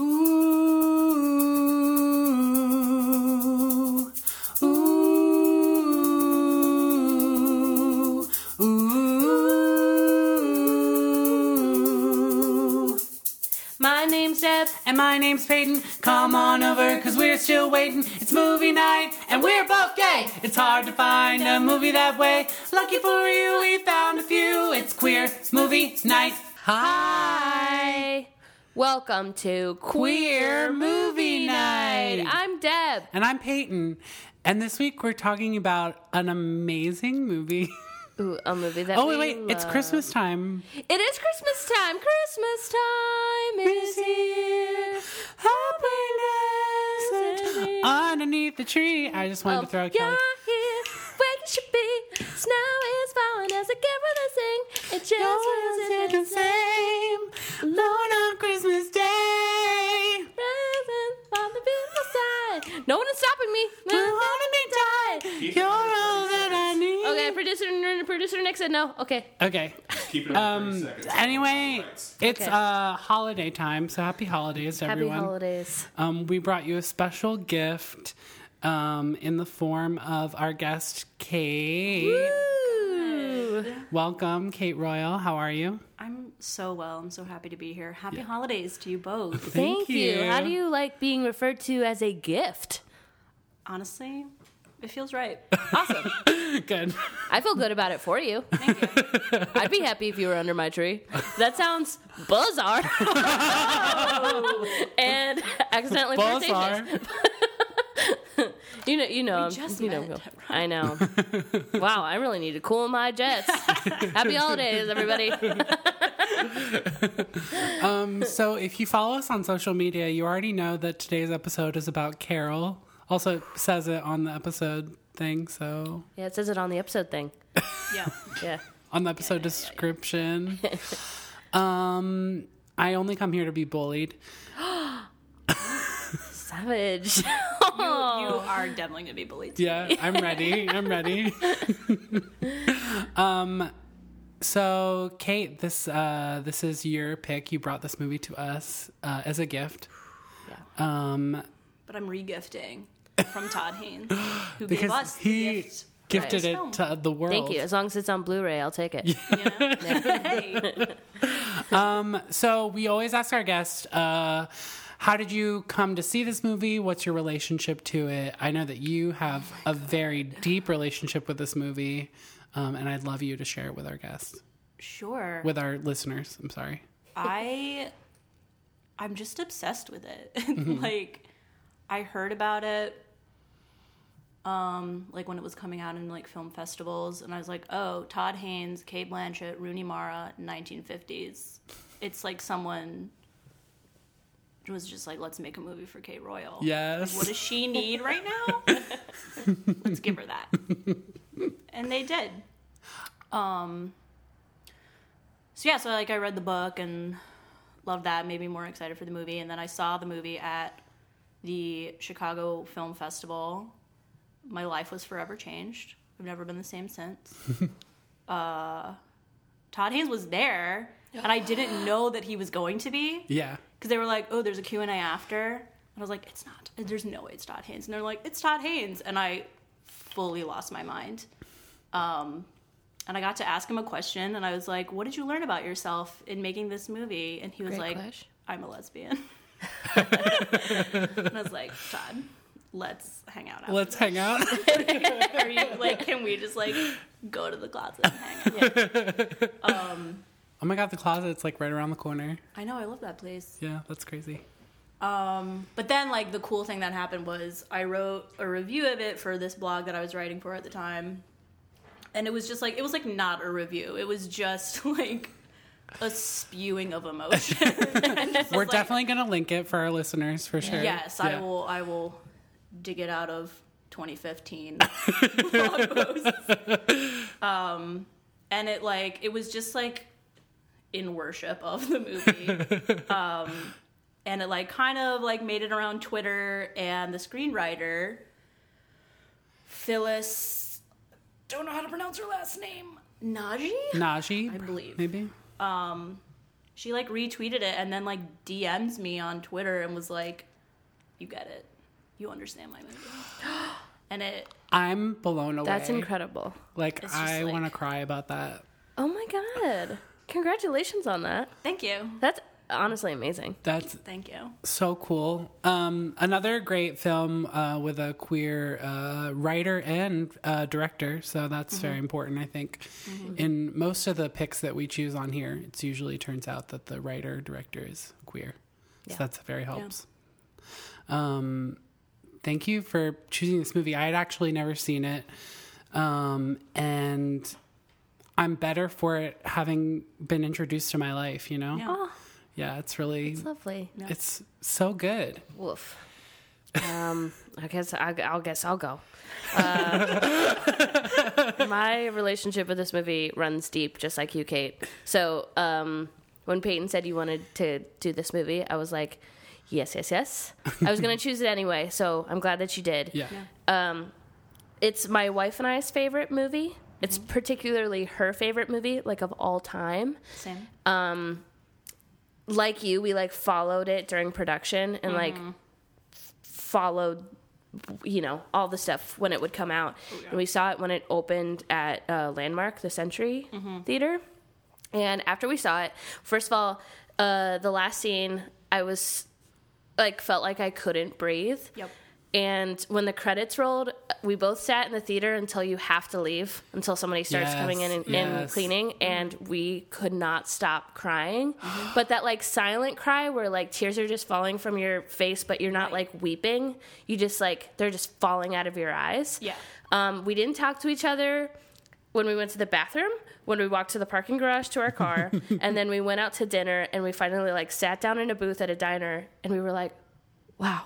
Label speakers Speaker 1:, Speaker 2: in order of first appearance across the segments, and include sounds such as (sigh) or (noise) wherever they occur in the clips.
Speaker 1: Ooh, ooh, ooh.
Speaker 2: My name's Deb.
Speaker 1: And my name's Peyton. Come on over, cause we're still waiting. It's movie night, and we're both gay. It's hard to find a movie that way. Lucky for you, we found a few. It's queer, movie night. Hi.
Speaker 2: Welcome to
Speaker 1: Queer Movie Night.
Speaker 2: I'm Deb.
Speaker 1: And I'm Peyton. And this week we're talking about an amazing movie.
Speaker 2: Ooh, a movie that
Speaker 1: oh, wait, wait. It's. Christmas time.
Speaker 2: It is Christmas time. Christmas time is here.
Speaker 1: Happiness underneath the tree. I just wanted to oh, throw a Kelly.
Speaker 2: Here where you should be. Snow is falling as a carol they sing. It just feels
Speaker 1: the
Speaker 2: the same.
Speaker 1: same. Alone on Christmas Day.
Speaker 2: Present on the beautiful side. No one is stopping me.
Speaker 1: You wanna be tied. You're all that I need.
Speaker 2: Okay, producer producer Nick said no. Okay.
Speaker 1: Okay.
Speaker 3: Keep it up
Speaker 1: Um,
Speaker 3: seconds.
Speaker 1: anyway, it's
Speaker 2: Okay.
Speaker 1: uh holiday time, so happy holidays,
Speaker 2: Happy
Speaker 1: everyone.
Speaker 2: Happy holidays.
Speaker 1: Um, we brought you a special gift um, in the form of our guest, Kate.
Speaker 2: Woo.
Speaker 1: Welcome, Kate Royal. How are you?
Speaker 4: I'm so well. I'm so happy to be here. Happy holidays to you both.
Speaker 2: Thank,
Speaker 1: Thank
Speaker 2: you.
Speaker 1: you.
Speaker 2: How do you like being referred to as a gift?
Speaker 4: Honestly, it feels right. (laughs)
Speaker 2: Awesome.
Speaker 1: Good.
Speaker 2: I feel good about it for you.
Speaker 4: Thank you.
Speaker 2: I'd be happy if you were under my tree. That sounds bizarre (laughs) and accidentally
Speaker 1: Bizarre. (laughs)
Speaker 2: flirtatious. You know, you know, I'm-
Speaker 4: just
Speaker 2: you know.
Speaker 4: met. (laughs)
Speaker 2: I know. wow, I really need to cool my jets. (laughs) Happy holidays, everybody. (laughs)
Speaker 1: Um, so, if you follow us on social media, you already know that today's episode is about Carol. Also, it says it on the episode thing, so
Speaker 2: Yeah, it says it on the episode thing.
Speaker 4: Yeah.
Speaker 2: Yeah.
Speaker 1: on the episode description. um, I only come here to be bullied. (gasps) (gasps) (gasps)
Speaker 2: Savage. (laughs)
Speaker 4: You, you are definitely going to be bullied.
Speaker 1: Yeah, I'm ready. I'm ready. (laughs) (laughs) um, so Kate, this uh, this is your pick. You brought this movie to us uh, as a gift. Yeah. Um,
Speaker 4: But I'm regifting from Todd Haynes, who gave
Speaker 1: because
Speaker 4: us the
Speaker 1: he
Speaker 4: gift.
Speaker 1: gifted
Speaker 4: Right.
Speaker 1: it to the world.
Speaker 2: Thank you. As long as it's on Blu-ray, I'll take it.
Speaker 4: You know? hey,
Speaker 1: Um, so we always ask our guests, uh, how did you come to see this movie? What's your relationship to it? I know that you have a very deep relationship with this movie, um, and I'd love you to share it with our guests,
Speaker 4: sure.
Speaker 1: with our listeners. I'm sorry.
Speaker 4: I I'm just obsessed with it. (laughs)
Speaker 1: Mm-hmm.
Speaker 4: like I heard about it um like when it was coming out in like film festivals and I was like, "Oh, Todd Haynes, Cate Blanchett, Rooney Mara, 1950s." It's like someone was just like, "Let's make a movie for Kate Royal."
Speaker 1: Yes.
Speaker 4: What does she need right now? (laughs) Let's give her that. and they did. Um so yeah, so like I read the book and loved that, made me more excited for the movie. And then I saw the movie at the Chicago Film Festival. My life was forever changed. I've never been the same since. (laughs) uh, Todd Haynes was there, and I didn't (gasps) know that he was going to be
Speaker 1: Yeah.
Speaker 4: Because they were like, "Oh, there's a Q and A after," and I was like, "It's not. There's no way it's Todd Haynes." And they're like, "It's Todd Haynes," and I fully lost my mind. Um, and I got to ask him a question, and I was like, "What did you learn about yourself in making this movie?" And he was
Speaker 2: Great
Speaker 4: like,
Speaker 2: question.
Speaker 4: "I'm a lesbian." (laughs) and I was like, "Todd, let's hang out." After
Speaker 1: Let's hang out. (laughs)
Speaker 4: Are you like? Can we just like go to the closet and hang out? (laughs) Um,
Speaker 1: oh my god, the closet's like right around the corner.
Speaker 4: I know. I love that place.
Speaker 1: Yeah, that's crazy.
Speaker 4: Um, but then like the cool thing that happened was I wrote a review of it for this blog that I was writing for at the time. And it was just like it was like not a review. It was just (laughs) like a spewing of emotion. (laughs)
Speaker 1: We're
Speaker 4: like,
Speaker 1: definitely gonna link it for our listeners for sure.
Speaker 4: Yes, I will I will dig it out of 2015 blog (laughs) posts. Um and it like it was just like in worship of the movie. (laughs) um and it like kind of like made it around Twitter and the screenwriter Phyllis don't know how to pronounce her last name. Nagy?
Speaker 1: Nagy,
Speaker 4: I believe.
Speaker 1: maybe.
Speaker 4: Um she like retweeted it and then like DMs me on Twitter and was like, "You get it, you understand my movie," (gasps) and it
Speaker 1: I'm blown away.
Speaker 2: That's incredible.
Speaker 1: Like I
Speaker 4: like-
Speaker 1: want to cry about that.
Speaker 2: Oh my god. Congratulations on that.
Speaker 4: thank you,
Speaker 2: That's honestly amazing.
Speaker 1: That's
Speaker 4: thank you.
Speaker 1: so cool. Um, another great film uh, with a queer uh, writer and uh, director. So that's
Speaker 2: Mm-hmm.
Speaker 1: very important, I think. In most of the picks that we choose on here, it's usually turns out that the writer director is queer. So
Speaker 2: Yeah.
Speaker 1: that's very helps. Um, thank you for choosing this movie. I had actually never seen it, um, and I'm better for it having been introduced to my life. You know,
Speaker 4: Yeah.
Speaker 2: Oh,
Speaker 1: yeah, it's really,
Speaker 2: it's lovely.
Speaker 1: it's so good.
Speaker 2: Woof. Um, I guess I, I'll guess I'll go. Uh, (laughs) my relationship with this movie runs deep, just like you, Kate. So um, when Peyton said you wanted to do this movie, I was like, yes, yes, yes. I was gonna (laughs) choose it anyway, so I'm glad that you did.
Speaker 1: Yeah.
Speaker 2: It's my wife and I's favorite movie. It's particularly her favorite movie, like of all time.
Speaker 4: Same.
Speaker 2: like you, we like followed it during production and like f- followed, you know, all the stuff when it would come out. And we saw it when it opened at uh, Landmark, the Century Theater. And after we saw it, first of all, uh, the last scene, I was like felt like I couldn't breathe.
Speaker 4: Yep.
Speaker 2: And when the credits rolled, we both sat in the theater until you have to leave, until somebody starts
Speaker 1: Yes,
Speaker 2: coming in and, and cleaning, and we could not stop crying. (gasps) But that like silent cry where like tears are just falling from your face, but you're not like weeping. You just like they're just falling out of your eyes.
Speaker 4: Yeah.
Speaker 2: Um, we didn't talk to each other when we went to the bathroom, when we walked to the parking garage to our car, (laughs) and then we went out to dinner and we finally like sat down in a booth at a diner and we were like, wow,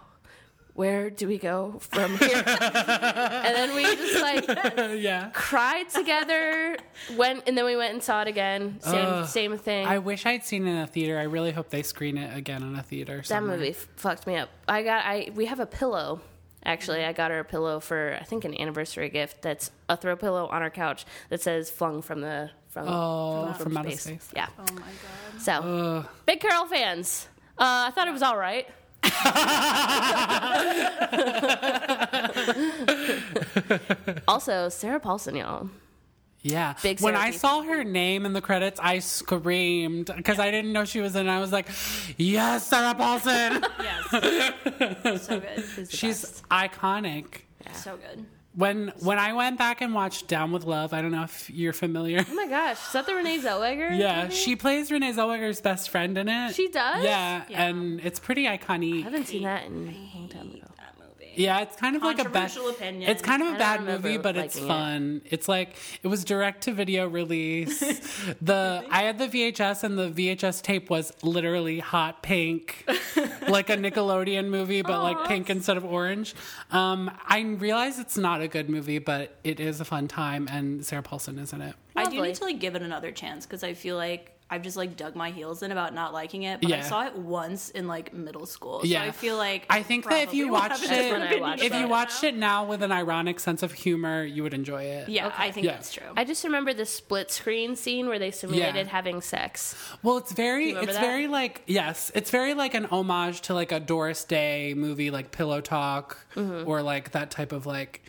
Speaker 2: where do we go from here? (laughs) and then we just like (laughs)
Speaker 1: yeah.
Speaker 2: cried together, went and then we went and saw it again. Same
Speaker 1: Ugh.
Speaker 2: same thing.
Speaker 1: I wish I'd seen it in a theater. I really hope they screen it again in a theater.
Speaker 2: that movie f- fucked me up. I got I we have a pillow. Actually, I got her a pillow for I think an anniversary gift. That's a throw pillow on our couch that says "flung from the from
Speaker 1: Oh, from outer space.
Speaker 2: Yeah.
Speaker 4: Oh my god.
Speaker 2: So
Speaker 1: Ugh.
Speaker 2: big Carol fans. Uh, I thought it was all right. (laughs) also, Sarah Paulson, y'all.
Speaker 1: Yeah.
Speaker 2: Big
Speaker 1: when I saw her name in the credits, I screamed because I didn't know she was in. I was like, "Yes, Sarah Paulson."
Speaker 4: Yes. so good.
Speaker 1: She's
Speaker 2: best?
Speaker 1: iconic.
Speaker 4: So good.
Speaker 1: When when I went back and watched Down with Love, I don't know if you're familiar.
Speaker 2: Oh my gosh, is that the Renee Zellweger?
Speaker 1: Yeah,
Speaker 2: movie?
Speaker 1: she plays Renee Zellweger's best friend in it.
Speaker 2: She does?
Speaker 1: Yeah,
Speaker 4: Yeah.
Speaker 1: and it's pretty iconic.
Speaker 2: I haven't seen that in a long time ago.
Speaker 4: That movie.
Speaker 1: Yeah, it's kind of like a bad.
Speaker 4: Opinion.
Speaker 1: It's kind of
Speaker 2: I
Speaker 1: a
Speaker 2: don't
Speaker 1: bad movie, but it's
Speaker 2: liking it.
Speaker 1: fun. It's like it was direct to video release. (laughs) the I had the VHS, and the VHS tape was literally hot pink, (laughs) like a Nickelodeon movie, but like pink instead of orange. Um, I realize it's not a good movie, but it is a fun time, and Sarah Paulson is in it.
Speaker 4: I do need to like give it another chance because I feel like I've just like dug my heels in about not liking it. But I saw it once in like middle school, so
Speaker 1: Yeah.
Speaker 4: I feel like
Speaker 1: I think that if you
Speaker 4: probably will have
Speaker 1: watched it,
Speaker 2: watched
Speaker 1: if you watched it now with an ironic sense of humor, you would enjoy it.
Speaker 4: Yeah, I think
Speaker 1: Yeah.
Speaker 4: that's true.
Speaker 2: I just remember the split screen scene where they simulated
Speaker 1: Yeah.
Speaker 2: having sex.
Speaker 1: Well, it's very, it's
Speaker 2: that?
Speaker 1: very like, yes, it's very like an homage to like a Doris Day movie, like Pillow Talk,
Speaker 2: Mm-hmm.
Speaker 1: or like that type of like,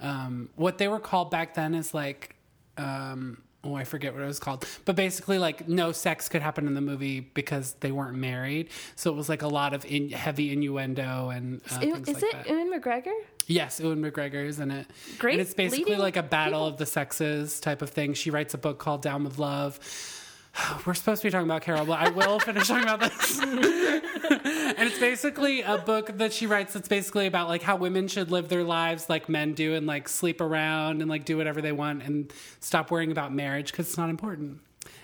Speaker 1: um, what they were called back then is like, um, oh, I forget what it was called, but basically like no sex could happen in the movie because they weren't married, so it was like a lot of in, heavy innuendo and uh,
Speaker 2: Is is
Speaker 1: like
Speaker 2: it
Speaker 1: that.
Speaker 2: Ewan McGregor?
Speaker 1: Yes, Ewan McGregor is in it.
Speaker 2: Great
Speaker 1: And it's basically like a battle
Speaker 2: people.
Speaker 1: of the sexes type of thing. She writes a book called Down with Love. (sighs) We're supposed to be talking about Carol, but I will finish talking about this. (laughs) and it's basically a book that she writes that's basically about like how women should live their lives like men do and like sleep around and like do whatever they want and stop worrying about marriage because it's not important.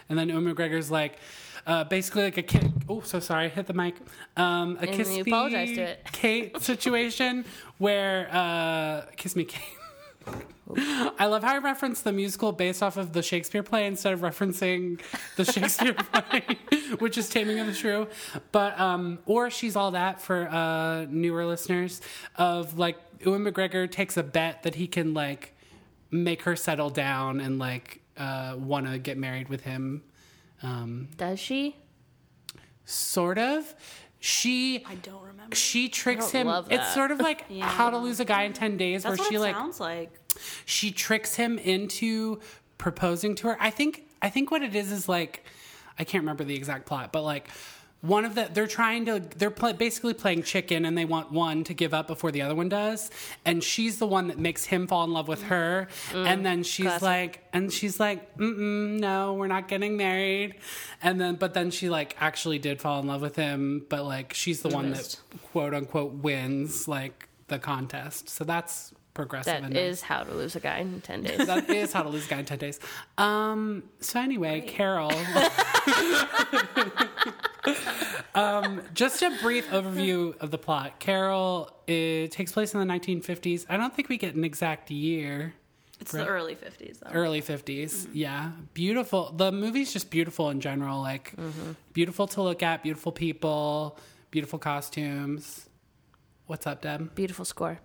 Speaker 1: And then Ewan McGregor's like, uh, basically like a kid. Oh, so sorry, hit the mic. Um, a
Speaker 2: And
Speaker 1: kiss me,
Speaker 2: apologize to it.
Speaker 1: Kate situation where uh, kiss me, Kate. I love how I reference the musical based off of the Shakespeare play instead of referencing the (laughs) Shakespeare play, which is Taming of the Shrew. But um, or she's all that for uh, newer listeners of like Ewan McGregor takes a bet that he can like make her settle down and like uh, want to get married with him. Um,
Speaker 2: Does she?
Speaker 1: sort of. She
Speaker 4: I don't remember.
Speaker 1: She tricks him. It's sort of like (laughs) How to Lose a Guy in Ten Days,
Speaker 4: That's
Speaker 1: where
Speaker 4: what
Speaker 1: she
Speaker 4: it
Speaker 1: like
Speaker 4: sounds like.
Speaker 1: she tricks him into proposing to her. I think I think what it is is like I can't remember the exact plot, but like one of the they're trying to they're pl- basically playing chicken and they want one to give up before the other one does. And she's the one that makes him fall in love with her. And then she's
Speaker 2: classic.
Speaker 1: like and she's like Mm-mm, no we're not getting married. And then but then she like actually did fall in love with him. But like she's the one that quote unquote wins like the contest. So that's progressive
Speaker 2: That is how to lose a guy in 10 (laughs) days.
Speaker 1: that is how to lose a guy in 10 days. Um, so anyway, Carol. (laughs) (laughs) (laughs) um, just a brief overview of the plot. Carol, it takes place in the 1950s. I don't think we get an exact year.
Speaker 4: It's the early 50s, though.
Speaker 1: Early 50s. Yeah. Beautiful. The movie's just beautiful in general. Like, beautiful to look at, beautiful people, beautiful costumes. What's up, Deb?
Speaker 2: Beautiful score.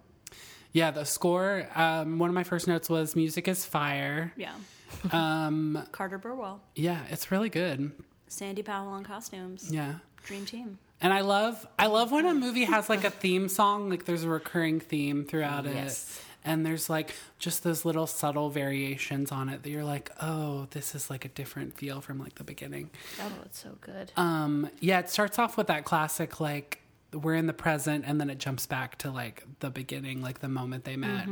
Speaker 1: Yeah, the score. Um, one of my first notes was music is fire.
Speaker 4: Yeah.
Speaker 1: Um, (laughs)
Speaker 4: Carter Burwell.
Speaker 1: yeah, it's really good.
Speaker 4: Sandy Powell on costumes.
Speaker 1: Yeah.
Speaker 4: Dream team.
Speaker 1: And I love I love when a movie has like a theme song, like there's a recurring theme throughout
Speaker 2: Yes.
Speaker 1: it. And there's like just those little subtle variations on it that you're like, oh, this is like a different feel from like the beginning.
Speaker 2: Oh, it's so good.
Speaker 1: Um, yeah, it starts off with that classic like we're in the present and then it jumps back to like the beginning, like the moment they met.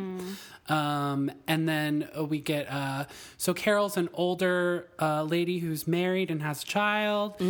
Speaker 1: Um, and then uh, we get uh, so Carol's an older uh, lady who's married and has a child. (laughs)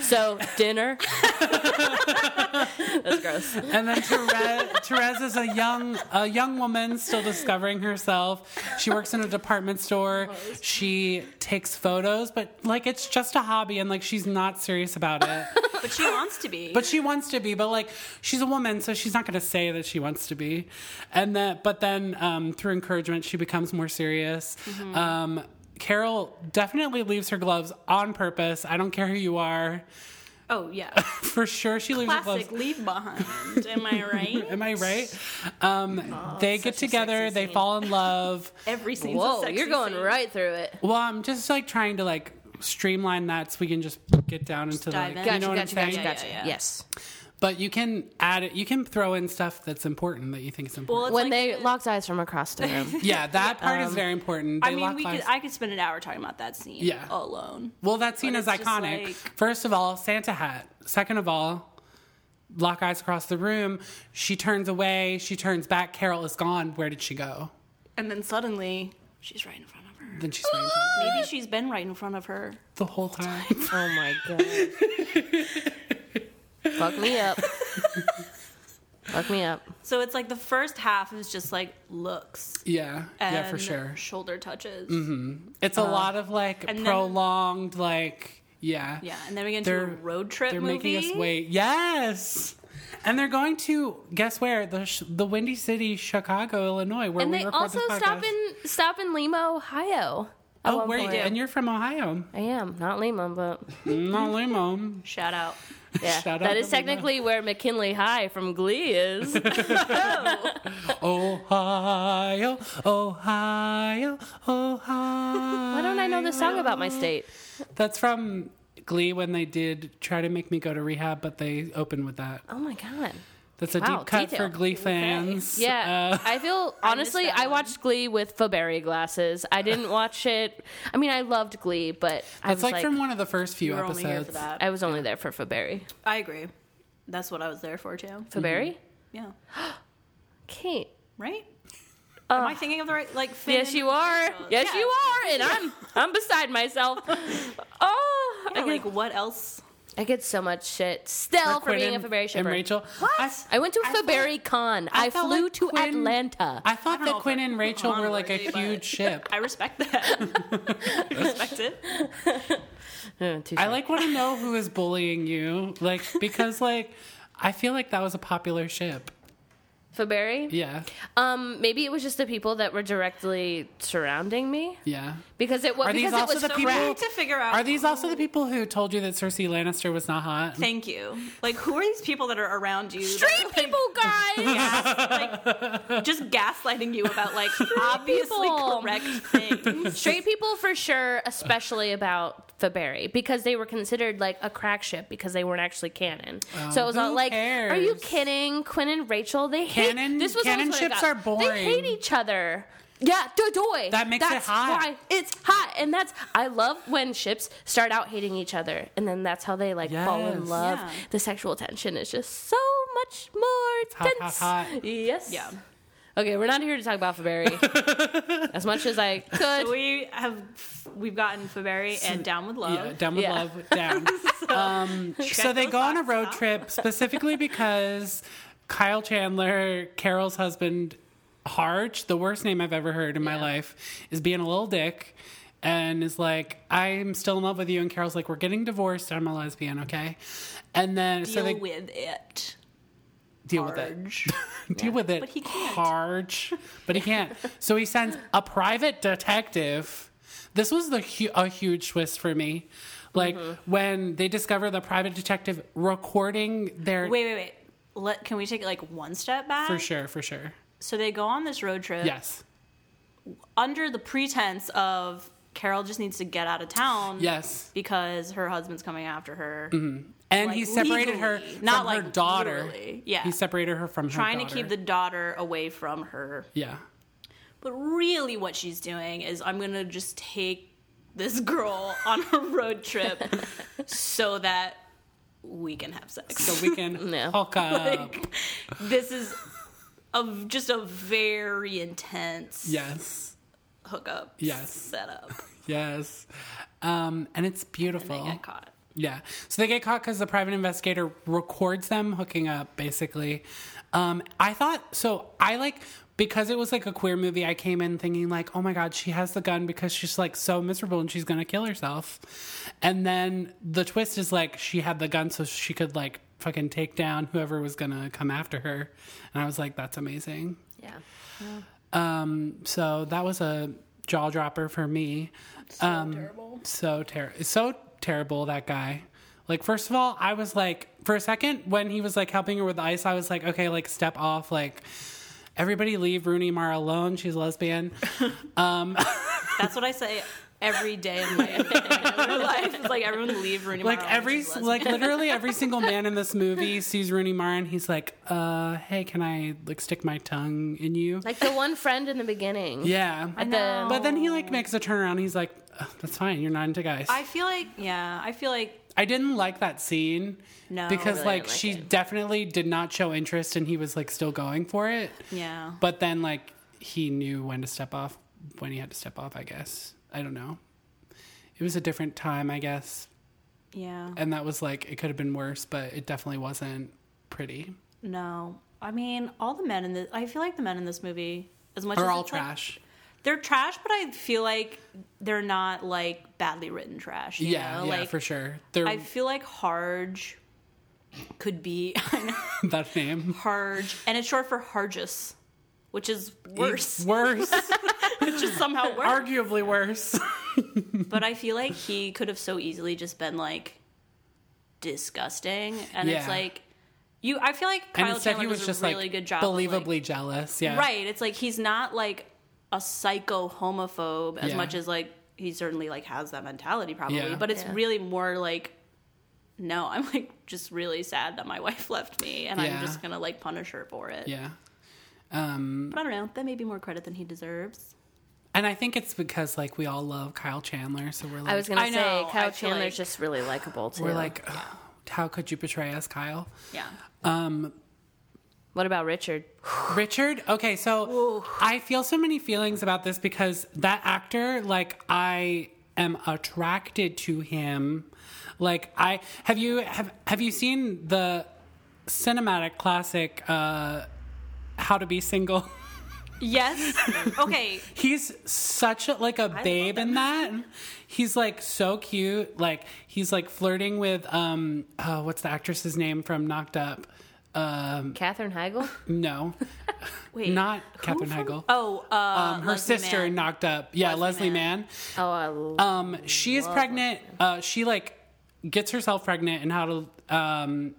Speaker 2: So, dinner. (laughs) That's gross.
Speaker 1: And then Therese, Therese is a young a young woman still discovering herself. She works in a department store. She takes photos, but like it's just a hobby and like she's not serious about it. (laughs)
Speaker 4: But she wants to be.
Speaker 1: But she wants to be, but like she's a woman, so she's not going to say that she wants to be. And that, but then um, through encouragement, she becomes more serious. Um, Carol definitely leaves her gloves on purpose. I don't care who you are.
Speaker 4: oh, yeah. (laughs)
Speaker 1: For sure, she leaves her gloves
Speaker 4: Classic leave behind. Am I right? (laughs)
Speaker 1: Am I right? Um, they get together, they
Speaker 2: scene.
Speaker 1: fall in love.
Speaker 4: Every scene's a
Speaker 2: Whoa,
Speaker 4: sexy
Speaker 2: you're going
Speaker 4: scene.
Speaker 2: right through it.
Speaker 1: Well, I'm just like trying to like streamline that so we can just get down into
Speaker 4: dive
Speaker 1: like,
Speaker 4: in.
Speaker 1: you know what
Speaker 2: gotcha,
Speaker 1: I'm saying?
Speaker 2: gotcha,
Speaker 4: Yeah,
Speaker 2: gotcha.
Speaker 4: yeah, yeah.
Speaker 2: Yes.
Speaker 1: But you can add it. You can throw in stuff that's important that you think is important.
Speaker 4: Well,
Speaker 2: When
Speaker 4: like
Speaker 2: they
Speaker 4: the-
Speaker 2: locked eyes from across the room. (laughs)
Speaker 1: yeah, that part is um, very important. They
Speaker 4: I mean,
Speaker 1: lock
Speaker 4: we
Speaker 1: eyes.
Speaker 4: could. I could spend an hour talking about that scene.
Speaker 1: Yeah.
Speaker 4: Alone.
Speaker 1: well, that scene is
Speaker 4: it's just
Speaker 1: iconic.
Speaker 4: like-
Speaker 1: First of all, Santa hat. Second of all, lock eyes across the room. She turns away. She turns back. Carol is gone. Where did she go?
Speaker 4: And then suddenly, she's right in front of her.
Speaker 1: Then she's right in front of her
Speaker 4: Maybe she's been right in front of her.
Speaker 1: the whole time.
Speaker 2: oh my god. (laughs) Fuck me up. Fuck me up.
Speaker 4: So it's like the first half is just like looks.
Speaker 1: yeah,
Speaker 4: And
Speaker 1: yeah, for sure.
Speaker 4: Shoulder touches. Mm-hmm.
Speaker 1: It's a uh-huh. lot of like
Speaker 4: and then-
Speaker 1: prolonged, like yeah,
Speaker 4: Yeah, and then we get into
Speaker 1: They're
Speaker 4: a road trip
Speaker 1: They're
Speaker 4: movie.
Speaker 1: making us wait. Yes, and they're going to guess where the the Windy City, Chicago, Illinois, where
Speaker 2: And
Speaker 1: we
Speaker 2: they
Speaker 1: record
Speaker 2: also
Speaker 1: this
Speaker 2: stop in stop in Lima, Ohio.
Speaker 1: Oh, where?
Speaker 2: point.
Speaker 1: And you're from Ohio?
Speaker 2: I am not Lima, but
Speaker 1: Not Limo.
Speaker 4: Shout out. (laughs)
Speaker 2: yeah,
Speaker 1: Shout out
Speaker 2: that is technically where McKinley High from Glee is. (laughs) (laughs)
Speaker 1: Ohio, Ohio, Ohio.
Speaker 2: Why don't I know this song about my state?
Speaker 1: That's from Glee when they did try to make me go to rehab, but they opened with that.
Speaker 2: Oh my god.
Speaker 1: That's a
Speaker 2: Wow,
Speaker 1: deep cut
Speaker 2: detail.
Speaker 1: for Glee fans.
Speaker 2: Yeah,
Speaker 1: Uh,
Speaker 2: I feel (laughs) honestly.
Speaker 4: that
Speaker 2: I, watched Glee with Faberry glasses. I didn't watch it. I mean, I loved Glee, but I
Speaker 1: it's
Speaker 2: was
Speaker 1: like,
Speaker 2: like,
Speaker 1: from one of the first few
Speaker 4: You were
Speaker 1: episodes.
Speaker 4: only here for that.
Speaker 2: I was only there for Faberry.
Speaker 4: I agree. That's what I was there for too.
Speaker 2: Faberry,
Speaker 4: Yeah. (gasps)
Speaker 2: Kate.
Speaker 4: Right? Am I thinking of the right like? Finn
Speaker 2: Yes, you are. Yes,
Speaker 4: Yeah.
Speaker 2: you are. And I'm I'm beside myself. (laughs) Oh,
Speaker 4: Yeah, (laughs)
Speaker 2: I,
Speaker 4: like what else?
Speaker 2: I get so much shit still for
Speaker 1: Quinn
Speaker 2: being a
Speaker 1: and-
Speaker 2: Faberry
Speaker 1: and. Rachel.
Speaker 2: What?
Speaker 1: I-
Speaker 2: I, went to
Speaker 1: I
Speaker 2: Faberry Con. I,
Speaker 1: felt
Speaker 2: flew
Speaker 1: like
Speaker 2: to
Speaker 1: Quinn-
Speaker 2: Atlanta.
Speaker 1: I thought
Speaker 4: don't
Speaker 1: that Quinn and Rachel were like a huge ship. (laughs)
Speaker 4: I respect that. I (laughs) respect it.
Speaker 2: Uh.
Speaker 1: I like want to know who is bullying you, like because like I feel like that was a popular ship.
Speaker 2: Faberry.
Speaker 1: Yeah,
Speaker 2: Um, maybe it was just the people that were directly surrounding me
Speaker 1: yeah.
Speaker 2: because it was
Speaker 1: Are these
Speaker 2: because it
Speaker 1: also
Speaker 2: was
Speaker 1: the people-
Speaker 2: cracked.
Speaker 4: to figure out
Speaker 1: Are these also the people who told you that Cersei Lannister was not hot?
Speaker 4: Thank you. Like, who are these people that are around you?
Speaker 2: Straight
Speaker 4: like,
Speaker 2: people, guys. (laughs)
Speaker 4: gas- like, just gaslighting you about like obviously
Speaker 2: people.
Speaker 4: correct things.
Speaker 2: Straight people for sure, especially about Faberry, because they were considered like a crack ship because they weren't actually canon. so it was all like, "Are you kidding?" Quinn and Rachel, they hate.
Speaker 1: Canon-
Speaker 2: this was
Speaker 1: canon
Speaker 2: always what I
Speaker 1: ships are boring.
Speaker 2: They hate each other. Yeah, do doy.
Speaker 1: That makes it hot.
Speaker 2: Why it's hot, and that's I love when ships start out hating each other, and then that's how they like fall in love.
Speaker 4: Yeah.
Speaker 2: The sexual tension is just so much more
Speaker 1: hot,
Speaker 2: intense.
Speaker 1: hot, hot.
Speaker 2: Yes.
Speaker 4: Yeah.
Speaker 2: Okay, we're not here to talk about Faberry (laughs) as much as I could.
Speaker 4: So we have we've gotten Faberry and Down with Love.
Speaker 1: Yeah, down with
Speaker 2: Yeah.
Speaker 1: love, down. (laughs) um, so they go on a road
Speaker 4: off.
Speaker 1: trip specifically because Kyle Chandler, Carol's husband, Harge, the worst name I've ever heard in my life, is being a little dick and is like, I'm still in love with you. And Carol's like, We're getting divorced. I'm a lesbian, okay? And then so
Speaker 4: Deal
Speaker 1: they
Speaker 4: with it.
Speaker 1: deal with it.
Speaker 4: Harge. (laughs)
Speaker 1: deal with it
Speaker 4: But he can't.
Speaker 1: Harge, but he can't. so he sends a private detective. This was the hu- a huge twist for me. Like
Speaker 4: Mm-hmm.
Speaker 1: when they discover the private detective recording their
Speaker 4: Wait, wait, wait. Let can we take it like one step back?
Speaker 1: for sure, for sure.
Speaker 4: So they go on this road trip
Speaker 1: Yes,
Speaker 4: under the pretense of Carol just needs to get out of town.
Speaker 1: yes.
Speaker 4: Because her husband's coming after her. Mm-hmm.
Speaker 1: And
Speaker 4: Like,
Speaker 1: he separated her
Speaker 4: legally,
Speaker 1: from
Speaker 4: not,
Speaker 1: her
Speaker 4: like,
Speaker 1: daughter.
Speaker 4: literally. Yeah.
Speaker 1: he separated her from her
Speaker 4: Trying to keep the daughter away from her.
Speaker 1: yeah.
Speaker 4: But really, what she's doing is I'm going to just take this girl on a road trip (laughs) so that we can have sex.
Speaker 1: So we can (laughs)
Speaker 2: No.
Speaker 1: hook up.
Speaker 4: this is a, just a very intense
Speaker 1: yes,
Speaker 4: hookup
Speaker 1: Yes.
Speaker 4: setup. (laughs)
Speaker 1: yes. Um, and it's beautiful.
Speaker 4: They get caught.
Speaker 1: Yeah. So they get caught because the private investigator records them hooking up, basically. Um, I thought, so I like, because it was like a queer movie, I came in thinking, like, oh my God, she has the gun because she's like so miserable and she's going to kill herself. And then the twist is like, she had the gun so she could like fucking take down whoever was going to come after her. And I was like, that's amazing.
Speaker 2: Yeah.
Speaker 1: Um, so that was a jaw dropper for me. So um, terrible. So terrible. So terrible. That guy. Like, first of all, I was like, for a second, when he was like helping her with the ice, I was like, okay, like step off. Like, everybody leave Rooney Mara alone. She's lesbian. (laughs)
Speaker 4: That's what I say every day in my, my (laughs) life. It's like everyone leave Rooney
Speaker 1: Like
Speaker 4: Mara
Speaker 1: every,
Speaker 4: when she's
Speaker 1: like
Speaker 4: lesbian.
Speaker 1: literally every (laughs) single man in this movie sees Rooney Mara and he's like, uh, hey, can I like stick my tongue in you?
Speaker 2: Like the one friend in the beginning.
Speaker 1: yeah.
Speaker 2: At the,
Speaker 1: But then he like makes a turnaround. He's like, "Ugh, that's fine. You're not into guys.
Speaker 4: I feel like, yeah, I feel like
Speaker 1: I didn't like that scene.
Speaker 4: No,
Speaker 1: because
Speaker 2: really
Speaker 1: like she
Speaker 2: it.
Speaker 1: definitely did not show interest, and he was like still going for it.
Speaker 4: yeah.
Speaker 1: But then like he knew when to step off, when he had to step off. I guess I don't know. It was a different time, I guess,
Speaker 4: Yeah.
Speaker 1: and that was like it could have been worse, but it definitely wasn't pretty.
Speaker 4: No. I mean, all the men in this, I feel like the men in this movie, as much
Speaker 1: They're
Speaker 4: as
Speaker 1: all
Speaker 4: it's, like-
Speaker 1: trash.
Speaker 4: They're trash, but I feel like they're not like badly written trash. you
Speaker 1: yeah,
Speaker 4: know?
Speaker 1: yeah,
Speaker 4: like,
Speaker 1: for sure. They're
Speaker 4: I feel like Harge could be (laughs) (laughs)
Speaker 1: that name
Speaker 4: Harge, and it's short for Hargus, which is worse. (laughs)
Speaker 1: worse,
Speaker 4: which is somehow worse.
Speaker 1: arguably worse.
Speaker 4: But I feel like he could have so easily just been like disgusting, and it's like you. I feel like Kyle Chandler does
Speaker 1: just
Speaker 4: a really
Speaker 1: like
Speaker 4: good job, of, like-
Speaker 1: believably jealous. Yeah,
Speaker 4: right. It's like he's not like a psycho homophobe as
Speaker 1: Yeah.
Speaker 4: much as like he certainly like has that mentality probably,
Speaker 1: Yeah.
Speaker 4: but it's
Speaker 2: Yeah.
Speaker 4: really more like. No, I'm like just really sad that my (laughs) wife left me, and
Speaker 1: Yeah.
Speaker 4: I'm just gonna like punish her for it.
Speaker 1: Yeah. Um,
Speaker 4: But I don't know. That may be more credit than he deserves.
Speaker 1: And I think it's because like we all love Kyle Chandler, so we're like,
Speaker 2: I was gonna
Speaker 4: I
Speaker 2: say
Speaker 4: know,
Speaker 2: Kyle
Speaker 4: I feel
Speaker 2: Chandler's
Speaker 4: like-
Speaker 2: just really likable too.
Speaker 1: we're like, "Ugh, how could you betray us, Kyle?
Speaker 4: Yeah.
Speaker 2: What about Richard?
Speaker 1: Richard. Okay, so I feel so many feelings about this because that actor, like, I am attracted to him. Like, I have you have have you seen the cinematic classic uh, "How to Be Single"? (laughs)
Speaker 4: Yes. Okay.
Speaker 1: He's such a, like a babe in that. He's like so cute. Like he's like flirting with um oh, what's the actress's name from Knocked Up? Um,
Speaker 2: Katherine Heigl.
Speaker 1: no, (laughs)
Speaker 4: Wait,
Speaker 1: not
Speaker 4: who
Speaker 1: Katherine
Speaker 4: from-
Speaker 1: Heigl.
Speaker 4: Oh, uh,
Speaker 1: um, her
Speaker 4: Leslie
Speaker 1: sister
Speaker 4: Mann.
Speaker 1: knocked up. Yeah,
Speaker 4: Leslie
Speaker 1: Leslie
Speaker 4: Mann.
Speaker 1: Mann.
Speaker 2: Oh, I love
Speaker 1: Um, she is pregnant. Uh, she like gets herself pregnant and how to um,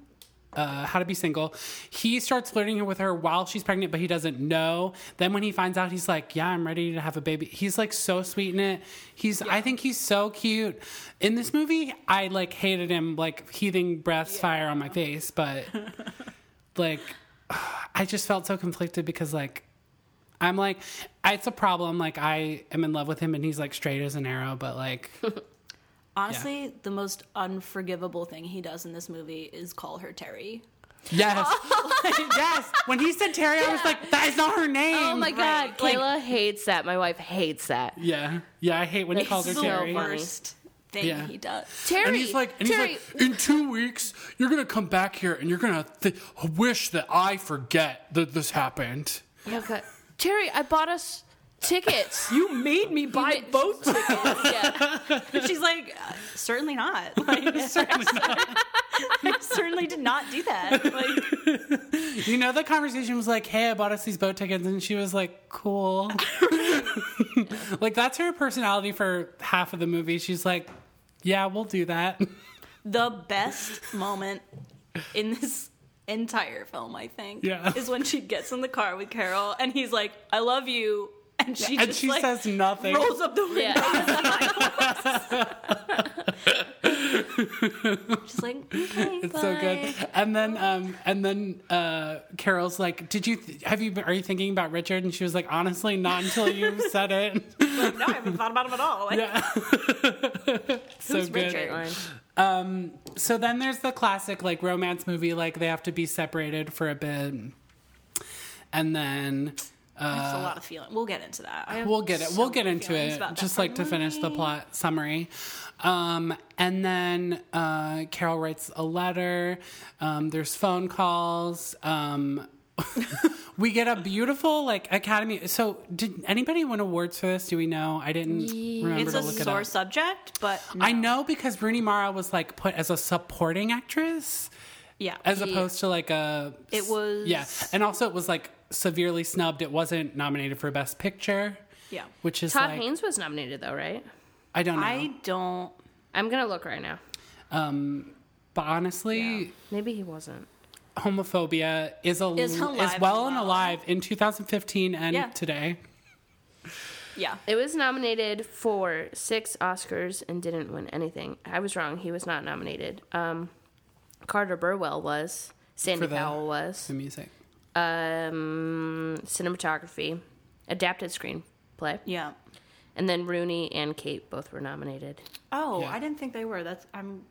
Speaker 1: uh, how to be single. He starts flirting with her while she's pregnant, but he doesn't know. Then when he finds out, he's like, "Yeah, I'm ready to have a baby." He's like so sweet in it. He's I think he's so cute in this movie. I like hated him like heaving breaths fire on my face, but (laughs) like I just felt so conflicted because like. I'm like, it's a problem. Like, I am in love with him, and he's like straight as an arrow. But like, (laughs)
Speaker 4: Honestly, the most unforgivable thing he does in this movie is call her Terry.
Speaker 1: Yes. (laughs) (laughs) yes. When he said Terry, I was like, that is not her name.
Speaker 2: Oh my god,
Speaker 4: Right. Like-
Speaker 2: Kayla hates that. My wife hates that.
Speaker 1: Yeah. Yeah, I hate when he calls her
Speaker 2: so
Speaker 1: Terry.
Speaker 4: Worst thing
Speaker 1: Yeah.
Speaker 4: he does.
Speaker 2: Terry,
Speaker 1: And he's like, and he's
Speaker 2: Terry,
Speaker 1: like, in two weeks, you're gonna come back here and you're gonna th- wish that I forget that this happened.
Speaker 2: okay. Terry, I bought us tickets.
Speaker 4: You made me buy
Speaker 2: ma-
Speaker 4: boat tickets.
Speaker 2: yeah.
Speaker 4: She's like, uh, certainly not. Like, certainly not. (laughs) I (laughs) certainly did not do that. Like,
Speaker 1: You know, the conversation was like, hey, I bought us these boat tickets. And she was like, cool. (laughs) like, that's her personality for half of the movie. She's like, yeah, we'll do that.
Speaker 4: the best moment in this entire film, I think,
Speaker 1: Yeah.
Speaker 4: is when she gets in the car with Carol and he's like, I love you. And she
Speaker 1: and
Speaker 4: just
Speaker 1: she
Speaker 4: like,
Speaker 1: says nothing.
Speaker 4: rolls up the window.
Speaker 2: yeah. (laughs)
Speaker 4: She's like, okay,
Speaker 1: It's so good. And then, um, and then uh, Carol's like, "Did you th- have you? Are you thinking about Richard?" And she was like, "Honestly, not until you (laughs) said it."
Speaker 4: Like, no, I haven't thought about him at all. Like,
Speaker 1: yeah, (laughs) so
Speaker 2: Who's
Speaker 1: good.
Speaker 2: Richard?
Speaker 1: Um, so then there's the classic like romance movie, like they have to be separated for a bit, and then
Speaker 4: That's a lot of feeling. We'll get into that.
Speaker 1: We'll get it.
Speaker 4: so
Speaker 1: We'll get into it. Just like to finish the plot summary. Um, and then uh, Carol writes a letter. Um, there's phone calls. Um, (laughs) we get a beautiful like Academy. So did anybody win awards for this? Do we know? I didn't remember
Speaker 4: It's
Speaker 1: to
Speaker 4: a
Speaker 1: look it
Speaker 4: sore
Speaker 1: up.
Speaker 4: subject, but
Speaker 1: I know because Rooney Mara was like put as a supporting actress
Speaker 4: yeah.
Speaker 1: as opposed to like a
Speaker 4: It was-
Speaker 1: yeah and also it was like severely snubbed it wasn't nominated for best picture
Speaker 4: yeah.
Speaker 1: which is
Speaker 2: Todd
Speaker 1: like
Speaker 2: Haynes was nominated though, right?
Speaker 1: i don't know
Speaker 4: I don't.
Speaker 2: I'm gonna look right now.
Speaker 1: um but honestly
Speaker 2: Maybe he wasn't.
Speaker 1: homophobia is a
Speaker 4: Is
Speaker 1: is well
Speaker 4: and
Speaker 1: and alive in 2015 and
Speaker 4: Yeah.
Speaker 1: today
Speaker 4: Yeah.
Speaker 2: It was nominated for six Oscars and didn't win anything. I was wrong. He was not nominated. Um, Carter Burwell was. Sandy
Speaker 1: For the-
Speaker 2: Powell was.
Speaker 1: the music
Speaker 2: Um, cinematography, adapted screenplay,
Speaker 4: Yeah.
Speaker 2: and then Rooney and Cate both were nominated.
Speaker 4: Oh,
Speaker 1: Yeah.
Speaker 4: I didn't think they were. That's I'm.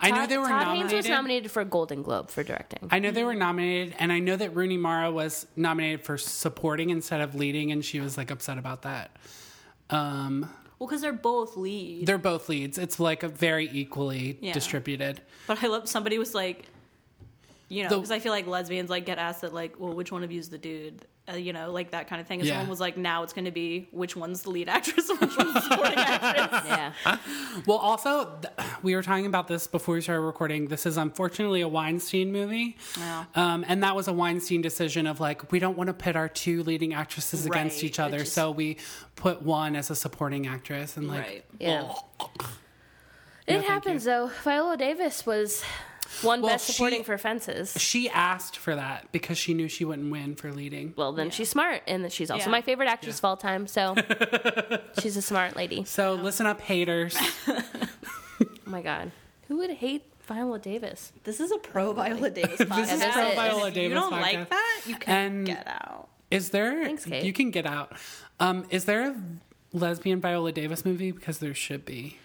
Speaker 1: i know
Speaker 2: Todd-
Speaker 1: they were
Speaker 2: Todd
Speaker 1: nominated
Speaker 2: Haynes was nominated for a Golden Globe for directing.
Speaker 1: I know they were nominated, and I know that Rooney Mara was nominated for supporting instead of leading, and she was like upset about that. Um,
Speaker 4: Well, because they're both lead.
Speaker 1: they're both leads. It's like a very equally
Speaker 4: Yeah.
Speaker 1: distributed.
Speaker 4: But I love somebody was like, you know, because I feel like lesbians like get asked that like, well, which one of you is the dude? Uh, you know, like that kind of thing. And
Speaker 1: Yeah.
Speaker 4: someone was like, now it's going to be which one's the lead actress (laughs) which one's the supporting actress. (laughs)
Speaker 2: yeah.
Speaker 1: Well, also, th- (sighs) we were talking about this before we started recording. This is unfortunately a Weinstein movie.
Speaker 4: Yeah.
Speaker 1: Um, and that was a Weinstein decision of like, we don't want to pit our two leading actresses against each other.
Speaker 4: Just-
Speaker 1: So we put one as a supporting actress. And like,
Speaker 4: Right.
Speaker 2: Yeah.
Speaker 1: ugh.
Speaker 2: It
Speaker 1: thank
Speaker 2: happens though. Viola Davis was one
Speaker 1: Well,
Speaker 2: best supporting
Speaker 1: she-
Speaker 2: for Fences.
Speaker 1: she asked for that because she knew she wouldn't win for leading.
Speaker 2: Well, then she's smart, and she's also
Speaker 4: Yeah.
Speaker 2: my favorite actress of all time. So (laughs) she's a smart lady.
Speaker 1: So listen up, haters. (laughs)
Speaker 2: Oh my god, who would hate Viola Davis?
Speaker 4: This is a pro Viola Davis podcast.
Speaker 1: This is
Speaker 2: this
Speaker 1: pro
Speaker 2: is.
Speaker 1: Viola
Speaker 4: if
Speaker 1: Davis.
Speaker 4: you don't
Speaker 1: podcast.
Speaker 4: like that, you can
Speaker 1: And-
Speaker 4: get out.
Speaker 1: Is there?
Speaker 2: Thanks, Kate.
Speaker 1: You can get out. Um, is there a lesbian Viola Davis movie? Because there should be.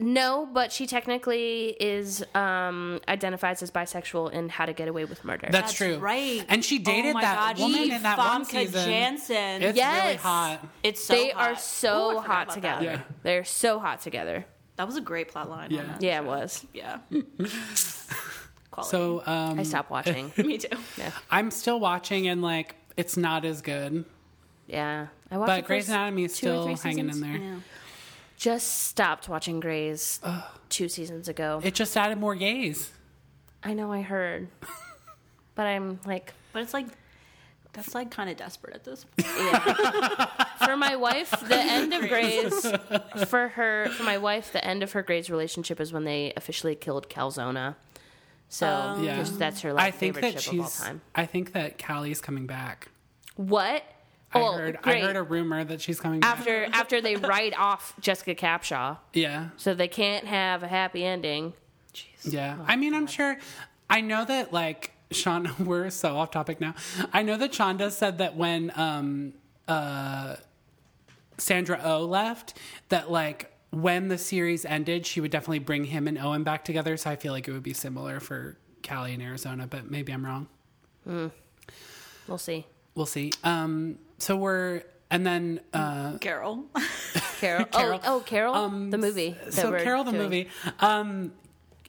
Speaker 2: No, but she technically is um, identifies as bisexual in How to Get Away with Murder.
Speaker 1: That's,
Speaker 4: That's
Speaker 1: true.
Speaker 4: right.
Speaker 1: And she dated
Speaker 4: oh my
Speaker 1: that
Speaker 4: God,
Speaker 1: woman
Speaker 4: Eve
Speaker 1: in that one season.
Speaker 4: Janssen.
Speaker 1: It's
Speaker 2: Yes.
Speaker 1: really hot.
Speaker 4: it's so
Speaker 2: they
Speaker 4: hot.
Speaker 2: are so
Speaker 4: Oh, I forgot
Speaker 2: hot together.
Speaker 1: Yeah.
Speaker 2: They're so hot together.
Speaker 4: that was a great plot line.
Speaker 1: Yeah.
Speaker 4: on that
Speaker 2: Yeah, it was.
Speaker 4: Yeah. (laughs) Quality.
Speaker 1: So um,
Speaker 2: I stopped watching. (laughs)
Speaker 4: me too.
Speaker 2: yeah.
Speaker 1: I'm still watching, and like it's not as good.
Speaker 2: yeah, I watched.
Speaker 1: But
Speaker 2: the
Speaker 1: Grey's Anatomy is still hanging in there.
Speaker 4: Yeah.
Speaker 2: Just stopped watching Grey's two seasons ago.
Speaker 1: It just added more gays.
Speaker 2: I know. I heard. (laughs) but I'm like,
Speaker 4: But it's like that's like kind of desperate at this point.
Speaker 2: yeah. for my wife, the end of Grey's for her for my wife, the end of her Grey's relationship is when they officially killed Calzona. So
Speaker 4: Um,
Speaker 1: Yeah.
Speaker 2: just- that's her like
Speaker 1: I think
Speaker 2: favorite
Speaker 1: that
Speaker 2: ship of all
Speaker 1: she's.
Speaker 2: time.
Speaker 1: I think that Callie's coming back.
Speaker 2: What?
Speaker 1: I
Speaker 2: Oh,
Speaker 1: heard.
Speaker 2: great.
Speaker 1: I heard a rumor that she's coming back.
Speaker 2: after after they (laughs) write off Jessica Capshaw,
Speaker 1: Yeah.
Speaker 2: so they can't have a happy ending.
Speaker 1: Yeah.
Speaker 2: Oh,
Speaker 1: I mean, I'm sure. I know that like Sean. (laughs) We're so off topic now. I know that Shonda said that when um uh Sandra O left, that like when the series ended, she would definitely bring him and Owen back together. So I feel like it would be similar for Callie in Arizona, but maybe I'm wrong.
Speaker 2: We'll see.
Speaker 1: We'll see. Um. So we're and then uh
Speaker 4: Carol.
Speaker 2: Carol. (laughs)
Speaker 1: Carol.
Speaker 2: Oh, oh, Carol, the movie.
Speaker 1: so Carol the
Speaker 2: doing.
Speaker 1: movie. Um.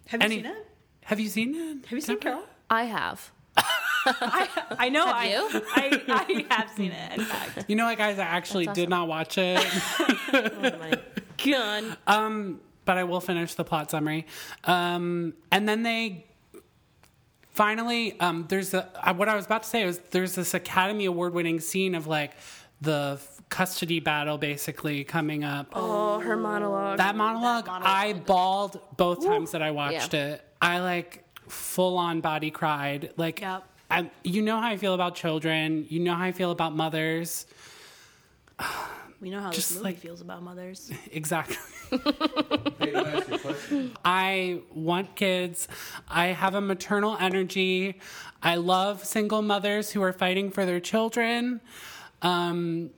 Speaker 4: Have you
Speaker 1: Any-
Speaker 4: seen it?
Speaker 1: Have you seen it?
Speaker 4: Have you seen Carol?
Speaker 2: I have.
Speaker 4: I I know I,
Speaker 2: you?
Speaker 4: I I have seen it. In fact,
Speaker 1: You know what, guys? I actually
Speaker 2: That's
Speaker 1: did not watch it. (laughs)
Speaker 2: Oh my god.
Speaker 1: Um, but I will finish the plot summary. Um, and then they finally, um, there's a, uh, what I was about to say was there's this Academy Award winning scene of like the custody battle basically coming up.
Speaker 2: Oh, her monologue.
Speaker 1: that monologue, I bawled both times that I watched
Speaker 2: Yeah.
Speaker 1: it. I like full on body cried. Like,
Speaker 4: Yep.
Speaker 1: I, you know how I feel about children. You know how I feel about mothers.
Speaker 4: We know how
Speaker 1: Just
Speaker 4: this movie
Speaker 1: like-
Speaker 4: feels about mothers. (laughs)
Speaker 1: Exactly.
Speaker 3: I ask you a question?
Speaker 1: I want kids. I have a maternal energy. I love single mothers who are fighting for their children. Um,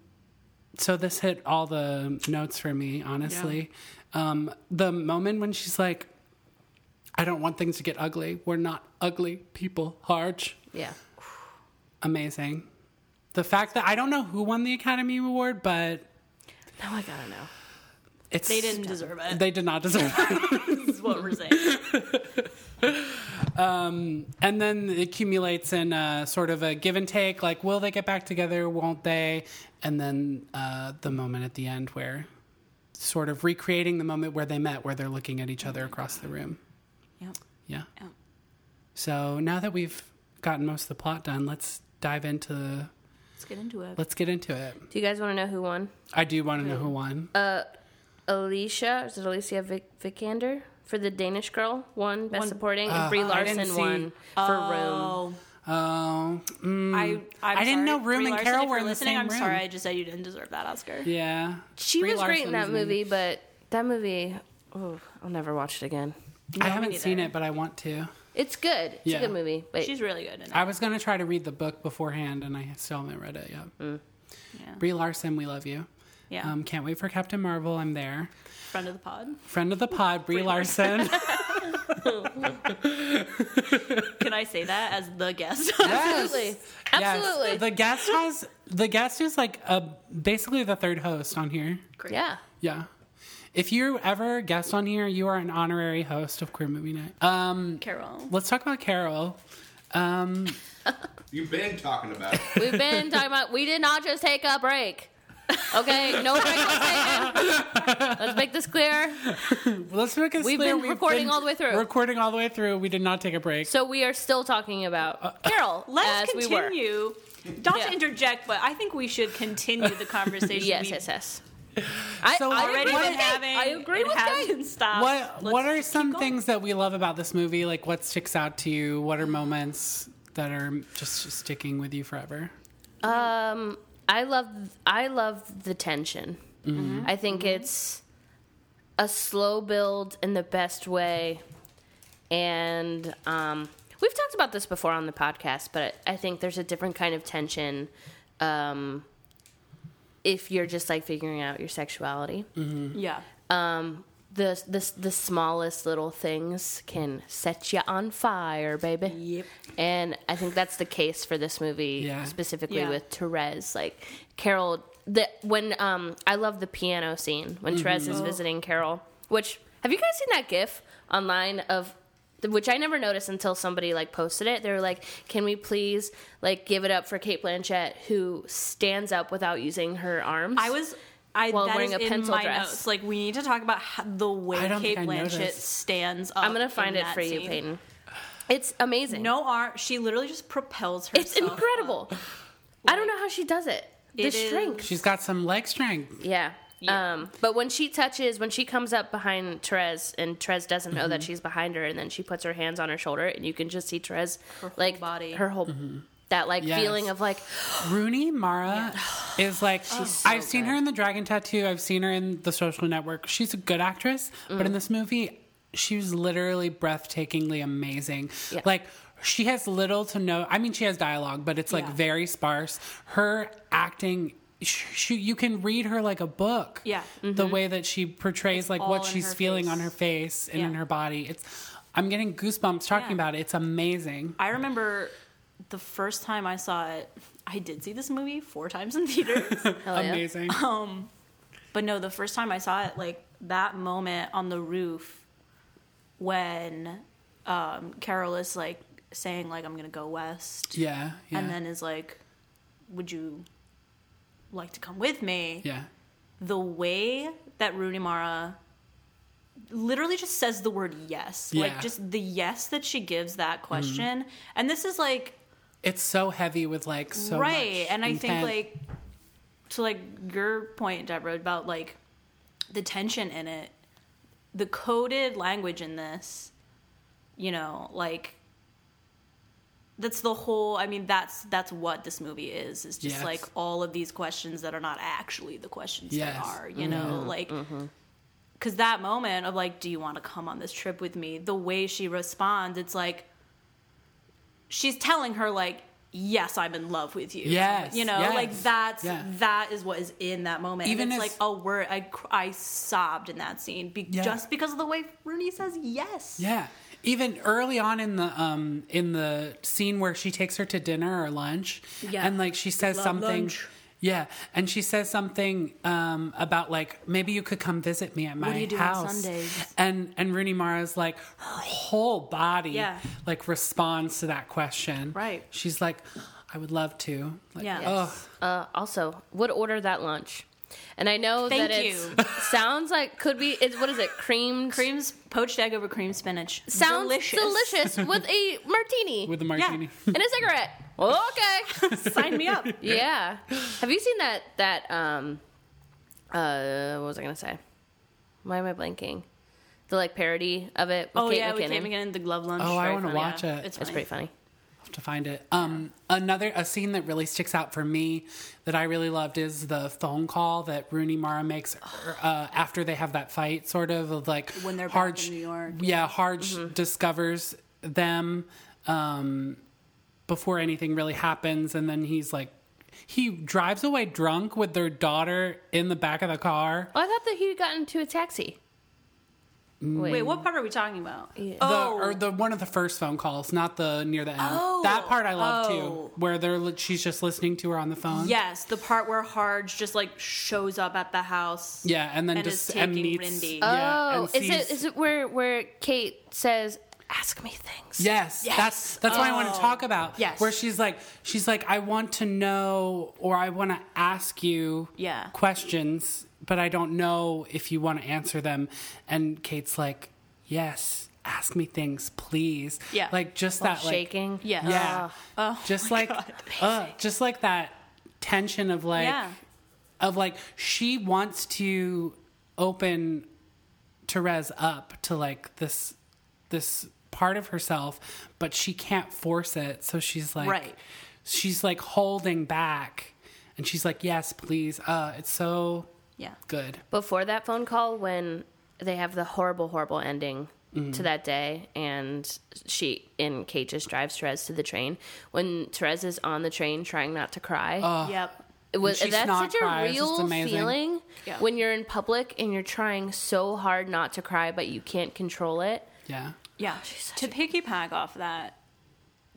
Speaker 1: so this hit all the notes for me, honestly. Um, the moment when she's like, I don't want things to get ugly. We're not ugly people, Harge.
Speaker 2: yeah.
Speaker 1: Amazing. The fact that I don't know who won the Academy Award, but
Speaker 2: Now I gotta know.
Speaker 1: it's
Speaker 4: They didn't deserve it.
Speaker 1: They did not deserve it. (laughs)
Speaker 4: This is what we're saying. (laughs)
Speaker 1: and then it accumulates in uh, sort of a give and take like will they get back together won't they and then uh, the moment at the end where sort of recreating the moment where they met where they're looking at each other across the room
Speaker 4: Yep.
Speaker 1: yeah
Speaker 4: Yep.
Speaker 1: so now that we've gotten most of the plot done let's dive into the
Speaker 4: Let's get into it.
Speaker 1: let's get into it
Speaker 2: Do you guys want to know who won?
Speaker 1: i do want to know who won Uh,
Speaker 2: Alicia, is it Alicia Vic- Vikander for the Danish girl? Won Best
Speaker 4: Won-
Speaker 2: Supporting,
Speaker 1: Uh,
Speaker 2: and Brie
Speaker 1: I didn't
Speaker 2: Larson
Speaker 1: see-
Speaker 2: won for Room.
Speaker 4: Oh,
Speaker 1: oh mm,
Speaker 4: I I'm
Speaker 1: I didn't
Speaker 4: sorry.
Speaker 1: know Room
Speaker 4: Brie
Speaker 1: and
Speaker 4: Larson,
Speaker 1: Carol
Speaker 4: if
Speaker 1: were
Speaker 4: you're
Speaker 1: in the
Speaker 4: listening,
Speaker 1: same
Speaker 4: I'm
Speaker 1: room.
Speaker 4: sorry. I just said you didn't deserve that Oscar.
Speaker 1: yeah
Speaker 2: She
Speaker 1: Brie
Speaker 2: was great in that
Speaker 1: Larson's
Speaker 2: movie, but that movie, oh, I'll never watch it again.
Speaker 1: i
Speaker 4: No, me
Speaker 1: haven't seen it but i want to
Speaker 2: It's good. It's
Speaker 1: Yeah.
Speaker 2: a good movie. Wait,
Speaker 4: She's really good in it.
Speaker 1: i was going to try to read the book beforehand and i still haven't read it yet
Speaker 4: Yeah.
Speaker 1: Brie Larson, we love you.
Speaker 4: Yeah.
Speaker 1: Um, can't wait for Captain Marvel. I'm there.
Speaker 4: Friend of the pod.
Speaker 1: Friend of the pod, Brie Larson. (laughs)
Speaker 4: Can I say that as the guest?
Speaker 2: absolutely,
Speaker 1: Yes.
Speaker 2: absolutely.
Speaker 1: The guest has the guest is like a basically the third host on here.
Speaker 4: Great.
Speaker 2: Yeah.
Speaker 1: Yeah. If you ever guest on here, you are an honorary host of Queer Movie Night. Um,
Speaker 4: Carol.
Speaker 1: let's talk about Carol. Um, (laughs)
Speaker 3: You've been talking about it.
Speaker 2: We've been talking about. We did not just take a break. Okay, no break was taken. Let's make this clear.
Speaker 1: let's make it
Speaker 2: We've
Speaker 1: clear
Speaker 2: been recording all the way through.
Speaker 1: Recording all the way through. We did not take a break.
Speaker 2: So we are still talking about Carol (laughs)
Speaker 4: Let's
Speaker 2: as we were.
Speaker 4: continue. Not
Speaker 2: Yeah.
Speaker 4: to interject, but I think we should continue the (laughs) conversation.
Speaker 2: Yes,
Speaker 4: we
Speaker 2: yes, yes. I,
Speaker 1: So
Speaker 2: I
Speaker 4: already
Speaker 2: agree
Speaker 4: been
Speaker 2: with Kate.
Speaker 4: having.
Speaker 2: I agree with Kate.
Speaker 4: haven't stopped.
Speaker 1: what
Speaker 4: Let's
Speaker 1: what are some things that we love about this movie? Like what sticks out to you? What are moments that are just sticking with you forever?
Speaker 2: Um, I love I love the tension. I think it's a slow build in the best way, and um, we've talked about this before on the podcast. But I think there's a different kind of tension um, if you're just like figuring out your sexuality.
Speaker 4: Yeah.
Speaker 2: Um, the the the smallest little things can set you on fire, baby.
Speaker 4: Yep.
Speaker 2: And I think that's the case for this movie,
Speaker 1: Yeah.
Speaker 2: specifically
Speaker 4: Yeah.
Speaker 2: with Therese. Like Carol, the when um, I love the piano scene when Therese is visiting Carol. Which have you guys seen that GIF online of? Which I never noticed until somebody like posted it. They were like, "Can we please like give it up for Cate Blanchett, who stands up without using her arms?"
Speaker 4: I was. I
Speaker 2: While
Speaker 4: that
Speaker 2: wearing
Speaker 4: is
Speaker 2: a
Speaker 4: in
Speaker 2: pencil
Speaker 4: my
Speaker 2: dress.
Speaker 4: notes. Like we need to talk about how, the way
Speaker 1: I
Speaker 4: Kate
Speaker 1: think
Speaker 4: Blanchett
Speaker 1: noticed.
Speaker 4: stands up.
Speaker 2: I'm gonna find it
Speaker 4: that
Speaker 2: for you. Peyton. It's amazing.
Speaker 4: No arm. She literally just propels herself.
Speaker 2: it's incredible. I don't know how she does it. The
Speaker 4: It is-
Speaker 2: strength.
Speaker 1: She's got some leg strength.
Speaker 2: Yeah.
Speaker 4: Yeah.
Speaker 2: Um, but when she touches, when she comes up behind Therese, and Therese doesn't know
Speaker 1: Mm-hmm.
Speaker 2: that she's behind her, and then she puts her hands on her shoulder, and you can just see Therese, like
Speaker 4: body.
Speaker 2: her whole, that like
Speaker 1: Mm-hmm. Yes.
Speaker 2: feeling of like, (gasps)
Speaker 1: Rooney Mara is like
Speaker 2: so
Speaker 1: I've seen her in the Dragon Tattoo. I've seen her in The Social Network. She's a good actress, but
Speaker 2: Mm.
Speaker 1: in this movie, she was literally breathtakingly amazing.
Speaker 2: Yeah.
Speaker 1: Like she has little to no. I mean, she has dialogue, but it's like
Speaker 4: Yeah.
Speaker 1: very sparse. Her acting. She, you can read her like a book.
Speaker 4: Yeah.
Speaker 1: the way that she portrays like what she's feeling
Speaker 4: face.
Speaker 1: on her face and in her body. It's I'm getting goosebumps talking
Speaker 4: Yeah.
Speaker 1: about it. It's amazing.
Speaker 4: I remember the first time I saw it. I did see this movie four times in theaters. (laughs)
Speaker 2: hell yeah.
Speaker 1: Amazing.
Speaker 4: But no, the first time I saw it, like that moment on the roof when um, Carol is like saying like I'm gonna go west,
Speaker 1: yeah, yeah.
Speaker 4: and then is like, "Would you like to come with me?"
Speaker 1: yeah.
Speaker 4: The way that Rooney Mara literally just says the word yes,
Speaker 1: Yeah.
Speaker 4: like just the yes that she gives that mm-hmm. question, and this is like
Speaker 1: It's so heavy with like so
Speaker 4: right and i think like to like your point deborah about like the tension in it the coded language in this you know like that's the whole i mean that's that's what this movie is is just
Speaker 1: Yes.
Speaker 4: like all of these questions that are not actually the questions
Speaker 1: Yes.
Speaker 4: they are you know mm-hmm. like mm-hmm. because that moment of like do you want to come on this trip with me the way she responds it's like she's telling her like yes i'm in love with you
Speaker 1: Yes,
Speaker 4: you know
Speaker 1: yes,
Speaker 4: like that's
Speaker 1: yeah.
Speaker 4: that is what is in that moment
Speaker 1: Even
Speaker 4: and it's
Speaker 1: as-
Speaker 4: like oh, a word I, I sobbed in that scene be-
Speaker 1: Yeah.
Speaker 4: just because of the way rooney says yes
Speaker 1: Yeah. Even early on in the um in the scene where she takes her to dinner or lunch
Speaker 4: Yeah.
Speaker 1: and like she says
Speaker 4: Love
Speaker 1: something
Speaker 4: lunch.
Speaker 1: Yeah, and she says something um, about like maybe you could come visit me at my
Speaker 4: do you do on
Speaker 1: house.
Speaker 4: Sundays?
Speaker 1: And and Rooney Mara's like her whole body
Speaker 4: Yeah.
Speaker 1: like responds to that question.
Speaker 4: Right.
Speaker 1: She's like, I would love to. Like,
Speaker 4: Yeah.
Speaker 1: ugh.
Speaker 2: Uh, also, would order that lunch. And I know
Speaker 4: Thank
Speaker 2: that it (laughs) sounds like could be. It's what is it? Creamed.
Speaker 4: creams poached egg over cream spinach
Speaker 2: sounds
Speaker 4: delicious,
Speaker 2: delicious (laughs) with a martini
Speaker 1: with the martini.
Speaker 2: and a cigarette. Okay. (laughs)
Speaker 4: sign me up
Speaker 2: yeah. Have you seen that? That um. Uh, what was I gonna say? Why am I blanking? The like parody of it. With
Speaker 4: oh
Speaker 2: Kate
Speaker 4: yeah we
Speaker 2: McKinnon.
Speaker 4: came again in the glove lunch
Speaker 1: Oh, I
Speaker 4: Very
Speaker 1: wanna watch
Speaker 4: Yeah.
Speaker 1: it.
Speaker 4: it's,
Speaker 2: It's pretty funny.
Speaker 1: To find it. Um, another a scene that really sticks out for me that I really loved is the phone call that Rooney Mara makes uh, after they have that fight, sort of of like
Speaker 4: When they're back in New York.
Speaker 1: Yeah, Harge discovers them um, before anything really happens, and then he's like. He drives away drunk with their daughter in the back of the car.
Speaker 2: Oh, I thought that he got into a taxi.
Speaker 4: Wait mm. what part are we talking about
Speaker 2: Yeah.
Speaker 1: The,
Speaker 4: oh
Speaker 1: or the one of the first phone calls, not the near the end.
Speaker 4: Oh.
Speaker 1: that part I love
Speaker 4: Oh.
Speaker 1: too, where they're li- she's just listening to her on the phone.
Speaker 4: Yes, the part where Harge just like shows up at the house.
Speaker 1: Yeah, and then
Speaker 4: And
Speaker 1: just
Speaker 4: is
Speaker 1: and
Speaker 4: taking
Speaker 1: meets.
Speaker 4: Rindy.
Speaker 1: Yeah,
Speaker 2: Oh,
Speaker 1: and
Speaker 2: is it
Speaker 1: sees-
Speaker 2: is it where where Cate says, "Ask me things"?
Speaker 1: Yes,
Speaker 4: Yes.
Speaker 1: that's that's what I want to
Speaker 4: Oh.
Speaker 1: talk about.
Speaker 4: Yes.
Speaker 1: where she's like, she's like, I want to know or I want to ask you
Speaker 4: Yeah.
Speaker 1: questions, but I don't know if you want to answer them. And Cate's like, Yes, ask me things, please.
Speaker 4: Yeah.
Speaker 1: like just
Speaker 2: While
Speaker 1: that, like,
Speaker 2: shaking.
Speaker 4: Yeah.
Speaker 1: yeah,
Speaker 2: Uh,
Speaker 4: Oh
Speaker 1: just
Speaker 4: my
Speaker 1: like,
Speaker 4: God.
Speaker 1: uh, just like that tension of like,
Speaker 4: Yeah.
Speaker 1: of like she wants to open Therese up to like this this part of herself, but she can't force it. So she's like
Speaker 4: Right.
Speaker 1: she's like holding back and she's like, Yes, please. Uh it's so
Speaker 4: Yeah.
Speaker 1: good.
Speaker 2: Before that phone call, when they have the horrible, horrible ending
Speaker 1: Mm-hmm.
Speaker 2: to that day, and she and Cate just drives Therese to the train. When Therese is on the train trying not to cry,
Speaker 4: Yep.
Speaker 2: it was that's such a
Speaker 1: cries, it's
Speaker 2: real feeling
Speaker 4: Yeah.
Speaker 2: when you're in public and you're trying so hard not to cry, but you can't control it.
Speaker 1: Yeah.
Speaker 4: Yeah. To piggyback off that,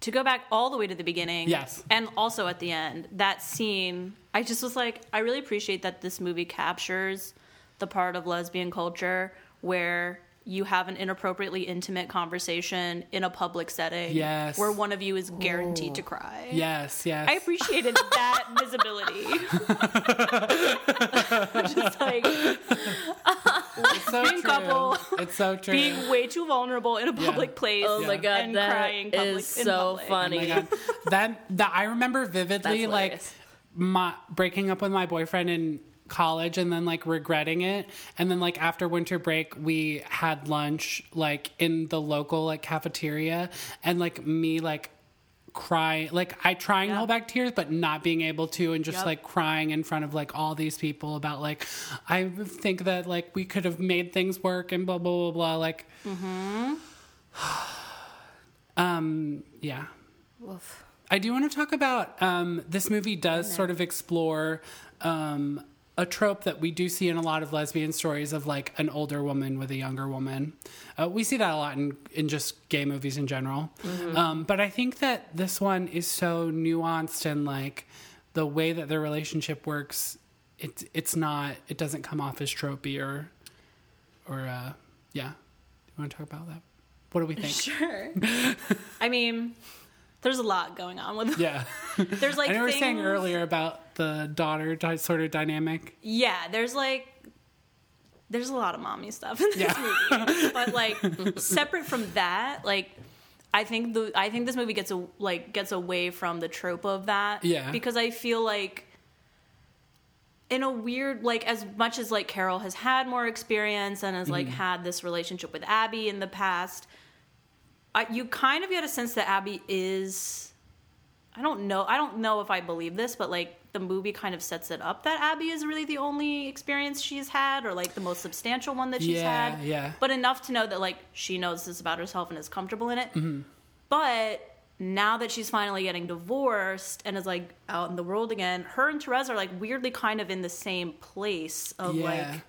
Speaker 4: to go back all the way to the beginning.
Speaker 1: Yes.
Speaker 4: And also at the end, that scene, I just was like, I really appreciate that this movie captures the part of lesbian culture where you have an inappropriately intimate conversation in a public setting.
Speaker 1: Yes.
Speaker 4: Where one of you is guaranteed to cry.
Speaker 1: Yes, yes.
Speaker 4: I appreciated that (laughs) visibility. (laughs) Just like,
Speaker 1: it's so
Speaker 4: lesbian
Speaker 1: true.
Speaker 4: couple
Speaker 1: It's so true.
Speaker 4: being way too vulnerable in a public place.
Speaker 2: Oh my god,
Speaker 4: And
Speaker 2: that
Speaker 4: crying public-
Speaker 2: is so
Speaker 4: public.
Speaker 1: Oh
Speaker 2: funny.
Speaker 1: my that that I remember vividly,
Speaker 2: That's
Speaker 1: like my breaking up with my boyfriend in college and then like regretting it and then like after winter break we had lunch like in the local like cafeteria and like me like crying like i try and
Speaker 4: Yeah.
Speaker 1: hold back tears but not being able to and just
Speaker 4: Yep.
Speaker 1: like crying in front of like all these people about like i think that like we could have made things work and blah blah blah blah like (sighs) um yeah
Speaker 2: Woof.
Speaker 1: I do want to talk about um, this movie does sort of explore um, a trope that we do see in a lot of lesbian stories of like an older woman with a younger woman. Uh, we see that a lot in, in just gay movies in general. Um, but I think that this one is so nuanced and like the way that their relationship works, it's it's not it doesn't come off as tropey or or uh, yeah. You want to talk about that? What do we think? (laughs)
Speaker 4: Sure. I mean, there's a lot going on with.
Speaker 1: Yeah. (laughs)
Speaker 4: There's like
Speaker 1: I know we were saying earlier about the daughter di- sort of dynamic.
Speaker 4: Yeah, there's like there's a lot of mommy stuff in this movie, but like separate from that, like I think the I think this movie gets a like gets away from the trope of that.
Speaker 1: Yeah.
Speaker 4: because I feel like in a weird like as much as like Carol has had more experience and has like mm-hmm. had this relationship with Abby in the past, I, you kind of get a sense that Abby is I don't know. I don't know if I believe this, but like the movie kind of sets it up that Abby is really the only experience she's had, or like the most substantial one that she's
Speaker 1: Yeah,
Speaker 4: had.
Speaker 1: yeah.
Speaker 4: But enough to know that like she knows this about herself and is comfortable in it.
Speaker 1: Mm-hmm.
Speaker 4: But now that she's finally getting divorced and is like out in the world again, her and Therese are like weirdly kind of in the same place of
Speaker 1: yeah.
Speaker 4: like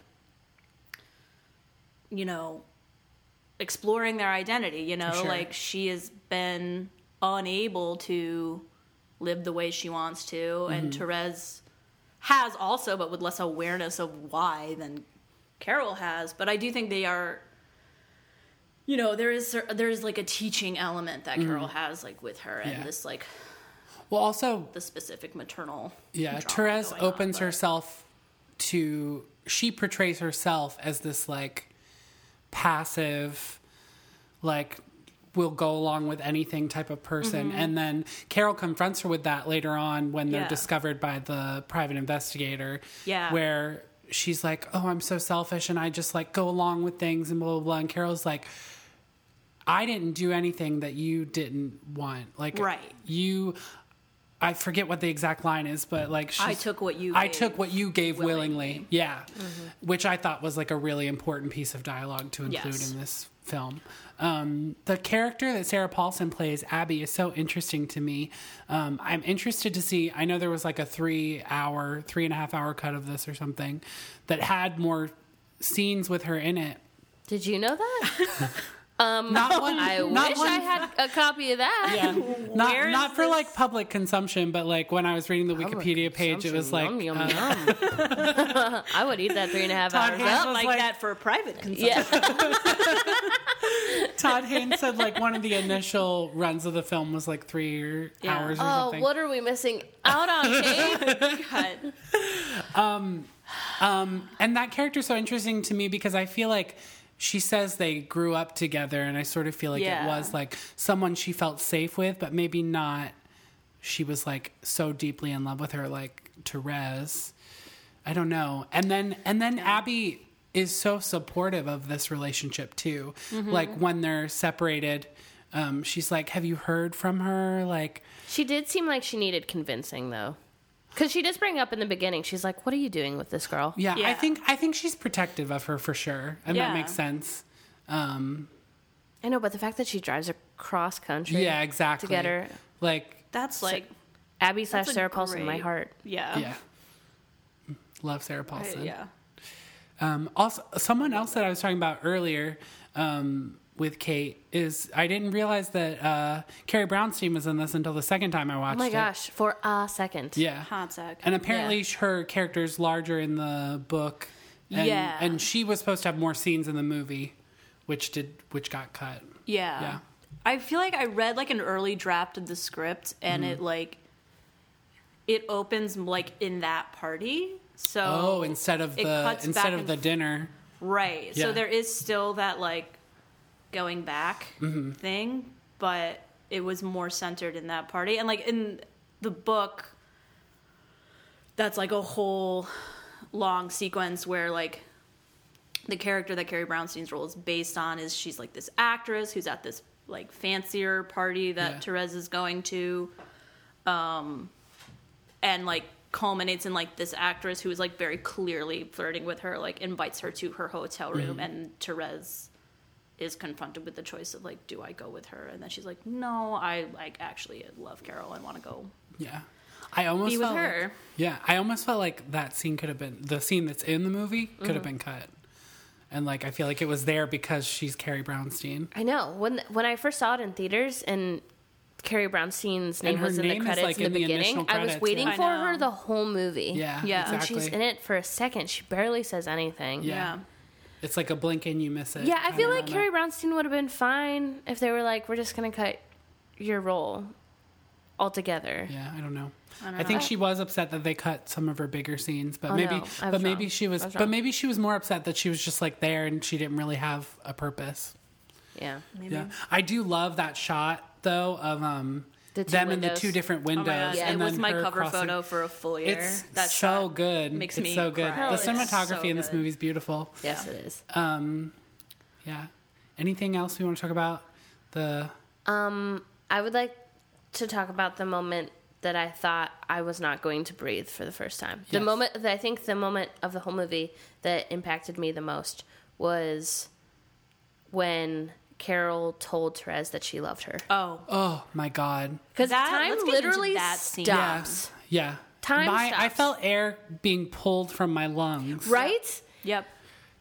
Speaker 4: you know, exploring their identity, you know,
Speaker 1: Sure.
Speaker 4: like she has been unable to live the way she wants to and
Speaker 1: Mm-hmm.
Speaker 4: Therese has also but with less awareness of why than Carol has, but I do think they are you know, there is there is like a teaching element that Carol has like with her and
Speaker 1: Mm-hmm. Yeah.
Speaker 4: this like
Speaker 1: well, also,
Speaker 4: the specific maternal
Speaker 1: yeah, Therese
Speaker 4: on,
Speaker 1: opens
Speaker 4: but-
Speaker 1: herself to. She portrays herself as this like passive, like will go along with anything type of person, and then Carol confronts her with that later on when they're
Speaker 4: Mm-hmm. Yeah.
Speaker 1: discovered by the private investigator.
Speaker 4: Yeah.
Speaker 1: where she's like, "Oh, I'm so selfish, and I just like go along with things," and blah blah blah. And Carol's like, I didn't do anything that you didn't want. Like,
Speaker 4: Right.
Speaker 1: You, I forget what the exact line is, but like,
Speaker 4: I took what you
Speaker 1: I
Speaker 4: gave
Speaker 1: took what you gave willingly.
Speaker 4: willingly. Mm-hmm.
Speaker 1: Yeah. Which I thought was like a really important piece of dialogue to include
Speaker 4: Yes.
Speaker 1: in this film. Um, the character that Sarah Paulson plays, Abby, is so interesting to me. Um, I'm interested to see. I know there was like a three hour, three and a half hour cut of this or something that had more scenes with her in it.
Speaker 2: Did you know that? (laughs)
Speaker 1: Um, not (laughs) one.
Speaker 2: I
Speaker 1: not
Speaker 2: wish
Speaker 1: one
Speaker 2: I had a copy of that.
Speaker 1: Yeah, (laughs) not
Speaker 4: Where is
Speaker 1: not for
Speaker 4: this-
Speaker 1: like public consumption, but like when I was reading the
Speaker 2: Public
Speaker 1: Wikipedia page, it was like
Speaker 2: consumption. Yum,
Speaker 1: uh,
Speaker 2: yum, yum. (laughs) I would eat that three and a half
Speaker 1: Todd
Speaker 2: hours
Speaker 1: Haynes
Speaker 2: up.
Speaker 4: like,
Speaker 1: like-
Speaker 4: that for private consumption.
Speaker 2: Yeah.
Speaker 1: Todd Haynes said like one of the initial runs of the film was like three
Speaker 4: Yeah.
Speaker 1: hours or
Speaker 2: Oh,
Speaker 1: something.
Speaker 2: what are we missing out on, Kate?
Speaker 4: God.
Speaker 1: Um, um, and that character's so interesting to me because I feel like she says they grew up together, and I sort of feel like
Speaker 4: Yeah.
Speaker 1: it was like someone she felt safe with, but maybe not. She was like so deeply in love with her, like Therese. I don't know. And then and then Abby is so supportive of this relationship too.
Speaker 2: Mm-hmm.
Speaker 1: Like when they're separated, um, she's like, "Have you heard from her?" Like,
Speaker 2: She did seem like she needed convincing, though. Because she does bring up in the beginning, she's like, what are you doing with this girl?
Speaker 1: yeah, I think I think she's protective of her for sure, and that makes sense. Um,
Speaker 2: I know, but the fact that she drives across country
Speaker 1: yeah, exactly.
Speaker 2: to get her.
Speaker 1: Like,
Speaker 4: That's like
Speaker 2: Abby slash
Speaker 4: That's a
Speaker 2: Sarah Paulson, my heart.
Speaker 4: yeah.
Speaker 1: yeah, love Sarah
Speaker 4: I-
Speaker 1: Paulson.
Speaker 4: yeah.
Speaker 1: Um, also, someone else that I was talking about earlier um, with Kate is I didn't realize that uh, Carrie Brownstein was in this until the second time I watched it.
Speaker 2: Oh
Speaker 1: watched
Speaker 2: my
Speaker 1: it.
Speaker 2: gosh, for a second.
Speaker 1: Yeah.
Speaker 4: Hot sec.
Speaker 1: And apparently her character's larger in the book. And,
Speaker 4: Yeah.
Speaker 1: And she was supposed to have more scenes in the movie, which did which got cut.
Speaker 4: Yeah.
Speaker 1: Yeah.
Speaker 4: I feel like I read like an early draft of the script and
Speaker 1: Mm-hmm.
Speaker 4: it like it opens like in that party. So
Speaker 1: Oh, instead of the
Speaker 4: cuts
Speaker 1: instead of
Speaker 4: and
Speaker 1: the dinner.
Speaker 4: Right.
Speaker 1: Yeah.
Speaker 4: So there is still that like going back
Speaker 1: Mm-hmm.
Speaker 4: thing, but it was more centered in that party. And like in the book, that's like a whole long sequence where like the character that Carrie Brownstein's role is based on is she's like this actress who's at this like fancier party that
Speaker 1: Yeah.
Speaker 4: Therese is going to, um, and like culminates in like this actress who is like very clearly flirting with her, like invites her to her hotel room, and Therese is confronted with the choice of like, do I go with her? And then she's like, no, I like actually love Carol and want to go
Speaker 1: Yeah. I almost
Speaker 4: be with
Speaker 1: felt like- yeah, I almost felt like that scene could have been the scene that's in the movie could
Speaker 2: Mm-hmm.
Speaker 1: have been cut. And like I feel like it was there because she's Carrie Brownstein.
Speaker 2: I know when when I first saw it in theaters and Carrie Brownstein's name
Speaker 1: And her
Speaker 2: was in the
Speaker 1: name is,
Speaker 2: credits
Speaker 1: like,
Speaker 2: in the
Speaker 1: in the
Speaker 2: beginning.
Speaker 1: initial
Speaker 2: I was waiting
Speaker 1: yeah.
Speaker 2: For her the whole movie.
Speaker 1: Yeah.
Speaker 4: Yeah. And
Speaker 1: Exactly.
Speaker 2: She's in it for a second. She barely says anything.
Speaker 1: Yeah.
Speaker 4: Yeah.
Speaker 1: It's like a blink and you miss it.
Speaker 2: Yeah, I feel like. Carrie Brownstein would have been fine if they were like, we're just gonna cut your role altogether.
Speaker 1: Yeah, I don't know.
Speaker 4: I don't
Speaker 1: I, think
Speaker 2: know.
Speaker 1: she was upset that they cut some of her bigger scenes, but
Speaker 2: Oh,
Speaker 1: maybe,
Speaker 2: no, I was
Speaker 1: but maybe she was,
Speaker 2: was
Speaker 1: but maybe she was more upset that she was just like there and she didn't really have a purpose.
Speaker 2: Yeah.
Speaker 4: Maybe.
Speaker 1: Yeah, I do love that shot though of um
Speaker 2: The two
Speaker 1: them in the two different
Speaker 4: Oh my
Speaker 1: windows.
Speaker 4: God.
Speaker 2: Yeah.
Speaker 1: and
Speaker 4: it was my cover
Speaker 1: crossing-
Speaker 4: photo for a full year.
Speaker 1: It's
Speaker 4: that
Speaker 1: so good.
Speaker 4: makes
Speaker 1: it's
Speaker 4: me
Speaker 1: so good.
Speaker 4: cry.
Speaker 1: The cinematography
Speaker 4: so
Speaker 1: in this movie is beautiful.
Speaker 2: Yes, it is.
Speaker 1: Um, yeah. Anything else we want to talk about? The
Speaker 2: Um, I would like to talk about the moment that I thought I was not going to breathe for the first time. The moment that I think the moment of the whole movie that impacted me the most was when Carol told Therese that she loved her.
Speaker 4: Oh,
Speaker 1: oh my god.
Speaker 2: Because
Speaker 4: That-
Speaker 2: time
Speaker 4: let's get into
Speaker 2: literally
Speaker 4: that scene.
Speaker 2: stops.
Speaker 1: Yeah.
Speaker 2: Time
Speaker 1: my, I
Speaker 2: stops.
Speaker 1: felt air being pulled from my lungs.
Speaker 2: Right?
Speaker 4: yep.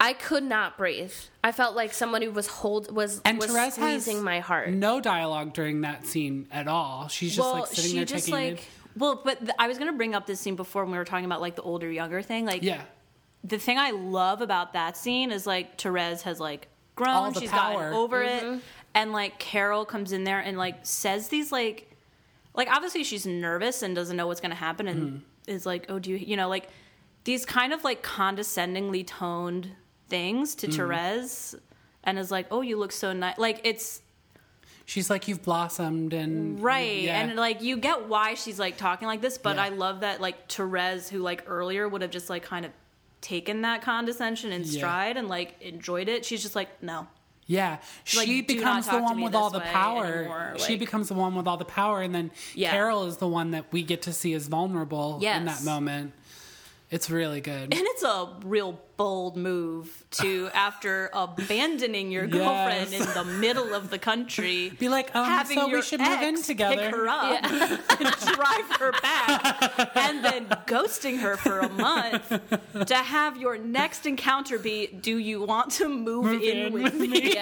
Speaker 2: I could not breathe. I felt like somebody was hold was
Speaker 1: And
Speaker 2: was
Speaker 1: Therese has
Speaker 2: squeezing my heart.
Speaker 1: No dialogue during that scene at all. She's just
Speaker 4: well,
Speaker 1: like sitting
Speaker 4: she
Speaker 1: there
Speaker 4: just
Speaker 1: taking
Speaker 4: like.
Speaker 1: it.
Speaker 4: Well, but th- I was gonna bring up this scene before when we were talking about like the older younger thing. Like,
Speaker 1: Yeah.
Speaker 4: the thing I love about that scene is like Therese has like grown,
Speaker 1: All the
Speaker 4: she's
Speaker 1: power.
Speaker 4: gotten over it, and like Carol comes in there and like says these like, like obviously she's nervous and doesn't know what's gonna happen and
Speaker 1: Mm-hmm.
Speaker 4: is like, oh, do you, you know, like these kind of like condescendingly toned things
Speaker 1: Mm-hmm.
Speaker 4: to Therese, and is like, oh, you look so nice, like it's
Speaker 1: She's like, you've blossomed and
Speaker 4: Right.
Speaker 1: Yeah.
Speaker 4: And like you get why she's like talking like this, but
Speaker 1: Yeah.
Speaker 4: I love that like Therese, who like earlier would have just like kind of taken that condescension in
Speaker 1: Yeah.
Speaker 4: stride and like enjoyed it. She's just like, no.
Speaker 1: Yeah,
Speaker 4: Like,
Speaker 1: she becomes the one with all the power. she becomes the one with all the power, and then
Speaker 4: Yeah.
Speaker 1: Carol is the one that we get to see as vulnerable in that moment. It's really good.
Speaker 4: And it's a real bold move to (laughs) after abandoning your girlfriend in the middle of the country. (laughs)
Speaker 1: Be like, um,
Speaker 4: having
Speaker 1: so we
Speaker 4: your
Speaker 1: should move in together.
Speaker 4: Pick her up (laughs) and drive her back, and then ghosting her for a month to have your next encounter be, "Do you want to move,
Speaker 1: Move
Speaker 4: in,
Speaker 1: in
Speaker 4: with
Speaker 1: with
Speaker 4: me?"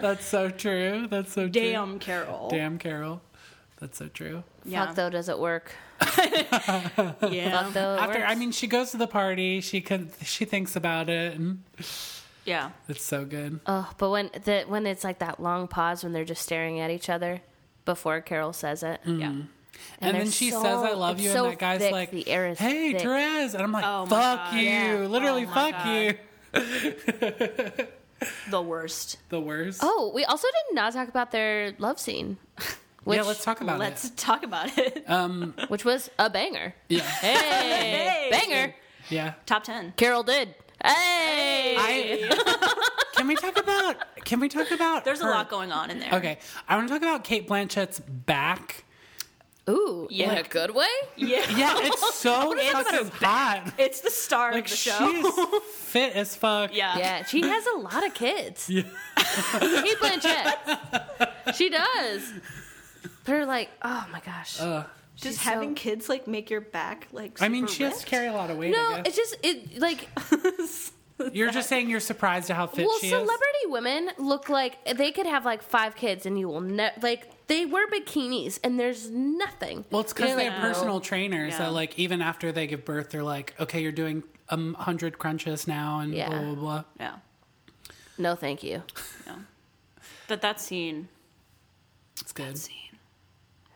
Speaker 1: That's so true. That's so true.
Speaker 4: Damn, Carol.
Speaker 1: Damn, Carol. That's so true.
Speaker 4: Yeah.
Speaker 2: Fuck though, does it work? (laughs)
Speaker 4: yeah.
Speaker 2: Fuck though, it
Speaker 1: After,
Speaker 2: works.
Speaker 1: I mean, she goes to the party. She can. She thinks about it, and
Speaker 4: Yeah.
Speaker 1: it's so good.
Speaker 2: Oh, but when the when it's like that long pause when they're just staring at each other before Carol says it.
Speaker 1: Mm.
Speaker 4: Yeah.
Speaker 1: And,
Speaker 2: they're
Speaker 1: then she
Speaker 2: so-
Speaker 1: says, "I love you,"
Speaker 2: so
Speaker 1: and that guy's
Speaker 2: thick,
Speaker 1: like,
Speaker 2: the air is
Speaker 1: "Hey,
Speaker 2: thick.
Speaker 1: Therese," and I'm like,
Speaker 4: Oh
Speaker 1: "Fuck
Speaker 4: God.
Speaker 1: you!"
Speaker 2: Yeah.
Speaker 1: Literally,
Speaker 4: Oh
Speaker 1: fuck
Speaker 4: God.
Speaker 1: you.
Speaker 4: The worst.
Speaker 1: The worst.
Speaker 2: Oh, we also did not talk about their love scene, (laughs) which
Speaker 1: yeah, let's talk about it.
Speaker 4: Let's talk about it. (laughs)
Speaker 1: Um,
Speaker 2: which was a banger.
Speaker 1: yeah,
Speaker 2: Hey,
Speaker 4: Hey.
Speaker 2: banger!
Speaker 1: yeah.
Speaker 4: Top 10.
Speaker 2: Carol did. Hey,
Speaker 1: I, (laughs) can we talk about? Can we talk about?
Speaker 4: There's a lot going on in there.
Speaker 1: Okay, I want to talk about Cate Blanchett's back.
Speaker 2: ooh,
Speaker 4: Yeah.
Speaker 2: in a good way.
Speaker 4: Yeah. (laughs)
Speaker 1: Yeah, it's so
Speaker 4: It's
Speaker 1: fucking hot.
Speaker 4: It's the star
Speaker 1: Like
Speaker 4: of the show.
Speaker 1: she's fit as fuck.
Speaker 4: yeah.
Speaker 2: Yeah, she has a lot of kids. Yeah. Cate Blanchett. She does. They're like, oh my gosh.
Speaker 1: Ugh.
Speaker 4: Just
Speaker 2: She's
Speaker 4: having
Speaker 2: so-
Speaker 4: kids like make your back like.
Speaker 1: I mean,
Speaker 4: super
Speaker 1: she has to
Speaker 4: ripped.
Speaker 1: carry a lot of weight.
Speaker 2: no,
Speaker 1: I guess.
Speaker 2: it's just it like (laughs)
Speaker 1: You're just saying you're surprised at how fit
Speaker 2: well,
Speaker 1: she
Speaker 2: celebrity women look like they could have like five kids and you will never like they wear bikinis and there's nothing.
Speaker 1: Well, it's because
Speaker 2: You're
Speaker 1: they
Speaker 2: like,
Speaker 1: have personal trainers
Speaker 4: Yeah.
Speaker 1: that, like, even after they give birth, they're like, okay, you're doing a um, hundred crunches now, and
Speaker 2: Yeah.
Speaker 1: blah blah blah.
Speaker 4: Yeah.
Speaker 2: No, thank you.
Speaker 4: Yeah. But that scene.
Speaker 1: It's good.
Speaker 4: Scene.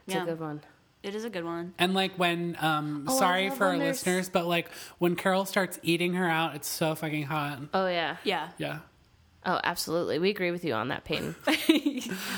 Speaker 2: It's
Speaker 4: yeah.
Speaker 2: a good one.
Speaker 4: It is a good one.
Speaker 1: And like when, um,
Speaker 2: Oh,
Speaker 1: sorry
Speaker 2: love
Speaker 1: for our
Speaker 2: there's-
Speaker 1: listeners, but like when Carol starts eating her out, it's so fucking hot.
Speaker 2: Oh yeah.
Speaker 4: Yeah.
Speaker 1: Yeah.
Speaker 2: Oh, absolutely. We agree with you on that, Peyton. (laughs)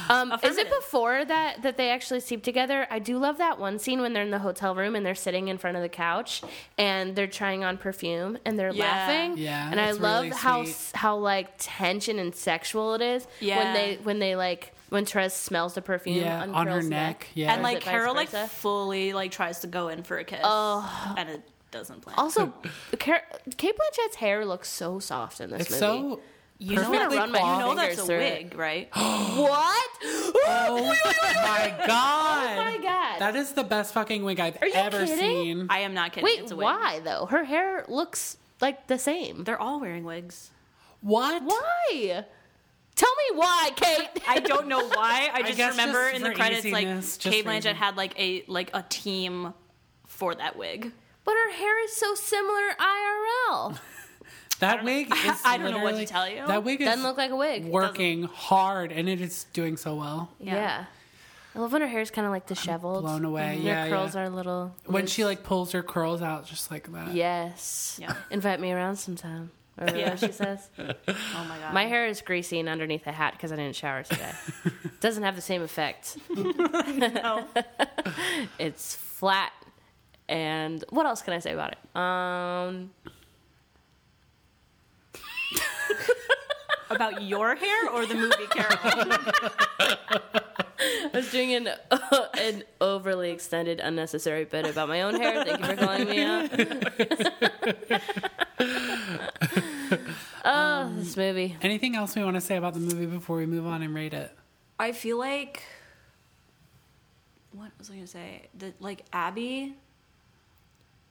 Speaker 2: um, is it before that that they actually sleep together? I do love that one scene when they're in the hotel room and they're sitting in front of the couch and they're trying on perfume and they're
Speaker 4: Yeah.
Speaker 2: laughing.
Speaker 1: Yeah,
Speaker 2: and I love
Speaker 1: really
Speaker 2: how
Speaker 1: sweet.
Speaker 2: s- how like tension and sexual it is when they when they like when Therese smells the perfume
Speaker 1: Yeah,
Speaker 2: on,
Speaker 1: on her
Speaker 2: Carol's
Speaker 1: neck, yeah.
Speaker 4: And like Carol like fully like tries to go in for a kiss.
Speaker 2: Oh.
Speaker 4: And it doesn't plan.
Speaker 2: Also, Car- Cate Blanchett's hair looks so soft in this
Speaker 1: It's
Speaker 2: movie.
Speaker 1: so
Speaker 4: you know,
Speaker 1: perfectly
Speaker 2: that- run my
Speaker 4: you know that's
Speaker 2: fingers
Speaker 4: a
Speaker 2: through
Speaker 4: wig, right? (gasps)
Speaker 2: what? (gasps)
Speaker 1: Oh my oh god!
Speaker 2: Oh my God.
Speaker 1: That is the best fucking wig I've ever
Speaker 2: kidding?
Speaker 1: seen.
Speaker 4: I am not kidding.
Speaker 2: Wait,
Speaker 4: it's a wig.
Speaker 2: why though? Her hair looks like the same.
Speaker 4: They're all wearing wigs.
Speaker 1: What?
Speaker 2: Why? Tell me why, Kate. (laughs)
Speaker 4: I don't know why. I just
Speaker 1: guess
Speaker 4: remember
Speaker 1: just
Speaker 4: in the credits like
Speaker 1: easiness, Cate
Speaker 4: Blanchett had like a like a team for that wig.
Speaker 2: but her hair is so similar IRL. (laughs)
Speaker 1: That wig (laughs) is
Speaker 4: I don't know what to tell you.
Speaker 1: That wig
Speaker 2: Doesn't look like a wig.
Speaker 1: working hard and it is doing so well.
Speaker 2: Yeah. I love when her hair is kind of like disheveled.
Speaker 1: blown away.
Speaker 2: And
Speaker 1: Yeah,
Speaker 2: her curls
Speaker 1: yeah.
Speaker 2: are a little.
Speaker 1: When
Speaker 2: loose.
Speaker 1: she like pulls her curls out just like that.
Speaker 2: Yes.
Speaker 4: Yeah.
Speaker 2: Invite me around sometime. Or whatever
Speaker 4: Yeah.
Speaker 2: she says. (laughs)
Speaker 4: Oh my god.
Speaker 2: My hair is greasy and underneath a hat because I didn't shower today. (laughs) Doesn't have the same effect. (laughs)
Speaker 4: No.
Speaker 2: It's flat. And what else can I say about it? Um,
Speaker 4: About your hair or the movie Carol?
Speaker 2: I was doing an an overly extended, unnecessary bit about my own hair. Thank you for calling me out. This movie.
Speaker 1: Anything else we want to say about the movie before we move on and rate it?
Speaker 4: I feel like what was I gonna say? That like Abby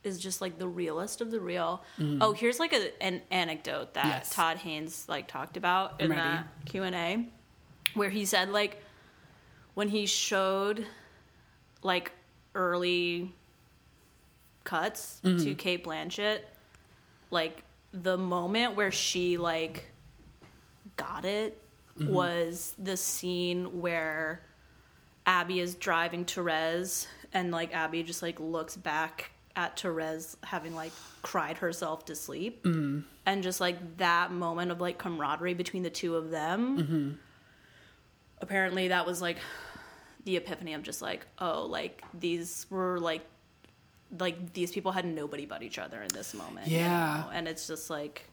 Speaker 4: is just like the realest of the real. Oh, here's like a, an anecdote that.
Speaker 1: Yes.
Speaker 4: Todd Haynes like talked about in
Speaker 1: I'm ready.
Speaker 4: that Q and A, where he said like when he showed like early cuts
Speaker 1: Mm-hmm.
Speaker 4: to Cate Blanchett, like the moment where she like got it
Speaker 1: Mm-hmm.
Speaker 4: was the scene where Abby is driving Therese and like Abby just like looks back at Therese having like cried herself to sleep.
Speaker 1: Mm-hmm.
Speaker 4: And just like that moment of like camaraderie between the two of them.
Speaker 1: Mm-hmm.
Speaker 4: Apparently that was like the epiphany of just like, oh, like these were like like these people had nobody but each other in this moment. you
Speaker 1: Yeah.
Speaker 4: know? And it's just like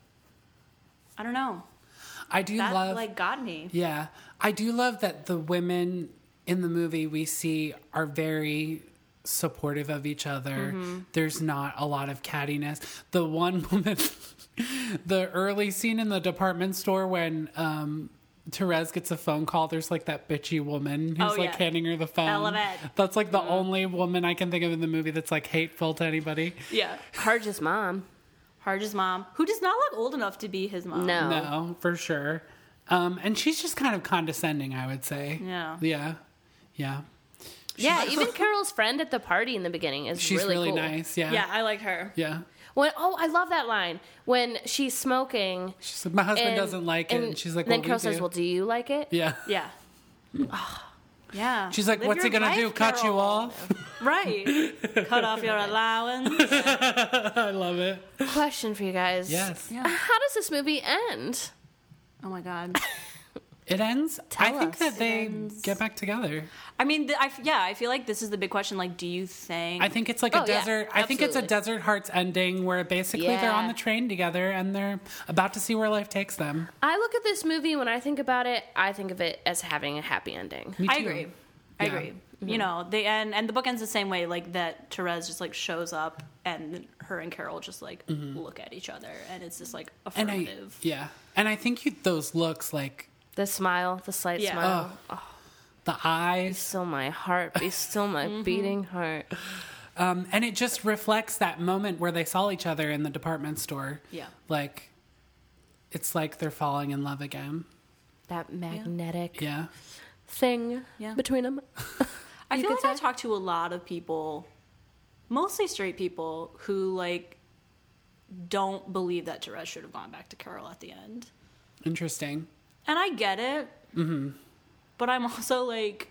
Speaker 4: I don't know.
Speaker 1: I do
Speaker 4: That
Speaker 1: love
Speaker 4: like got me.
Speaker 1: Yeah. I do love that the women in the movie we see are very supportive of each other. There's not a lot of cattiness. The one (laughs) moment, the early scene in the department store when um, Therese gets a phone call, there's like that bitchy woman who's
Speaker 4: Oh,
Speaker 1: like
Speaker 4: yeah.
Speaker 1: handing her the phone.
Speaker 4: I love it.
Speaker 1: That's like the only woman I can think of in the movie that's like hateful to anybody.
Speaker 4: Yeah.
Speaker 2: Harge's mom.
Speaker 4: Harge's mom, who does not look old enough to be his mom.
Speaker 2: No.
Speaker 1: No, for sure. Um, and she's just kind of condescending, I would say.
Speaker 4: Yeah.
Speaker 1: Yeah. Yeah.
Speaker 2: Yeah, even (laughs) Carol's friend at the party in the beginning is
Speaker 1: She's
Speaker 2: really,
Speaker 1: really,
Speaker 2: cool.
Speaker 1: nice. Yeah.
Speaker 4: Yeah, I like her.
Speaker 1: Yeah.
Speaker 2: When oh, I love that line when she's smoking.
Speaker 1: She's like, my husband
Speaker 2: and-
Speaker 1: doesn't like it. And she's like,
Speaker 2: then Carol
Speaker 1: we
Speaker 2: says,
Speaker 1: do.
Speaker 2: "Well, do you like it?"
Speaker 1: yeah.
Speaker 4: Yeah. (laughs) yeah.
Speaker 1: She's like,
Speaker 4: Live
Speaker 1: what's he gonna do?
Speaker 4: life,
Speaker 1: Cut you off? (laughs)
Speaker 4: Right. Cut off your allowance. (laughs)
Speaker 1: I love it.
Speaker 2: Question for you guys.
Speaker 1: Yes.
Speaker 4: Yeah.
Speaker 2: How does this movie end?
Speaker 4: Oh my god.
Speaker 1: It ends. I think
Speaker 2: us.
Speaker 1: that they get back together.
Speaker 4: I mean, th- I f- yeah, I feel like this is the big question. Like, do you think?
Speaker 1: I think it's like a
Speaker 2: Oh, yeah,
Speaker 1: desert. I think it's a
Speaker 2: absolutely.
Speaker 1: desert hearts ending where basically they're on the train together and they're about to see where life takes them.
Speaker 2: I look at this movie when I think about it. I think of it as having a happy ending.
Speaker 1: Me
Speaker 4: I
Speaker 1: too.
Speaker 4: agree. I
Speaker 1: Yeah.
Speaker 4: agree. You know, the end and the book ends the same way. Like that, Therese just like shows up, and her and Carol just like look at each other, and it's just like
Speaker 1: Mm-hmm. And I,
Speaker 4: affirmative.
Speaker 1: yeah, and I think you, those looks like
Speaker 2: The smile, the slight
Speaker 4: Yeah.
Speaker 2: smile.
Speaker 1: the eyes,
Speaker 2: Still my heart, be still my
Speaker 1: Mm-hmm.
Speaker 2: beating heart.
Speaker 1: um, and it just reflects that moment where they saw each other in the department store.
Speaker 4: Yeah.
Speaker 1: like it's like they're falling in love again.
Speaker 2: That magnetic
Speaker 1: Yeah,
Speaker 2: thing
Speaker 4: Yeah.
Speaker 2: between them. (laughs)
Speaker 4: I
Speaker 2: You
Speaker 4: feel
Speaker 2: could
Speaker 4: like I talk to a lot of people, mostly straight people, who like don't believe that Therese should have gone back to Carol at the end.
Speaker 1: interesting.
Speaker 4: And I get it. Mm-hmm. But I'm (laughs) also like,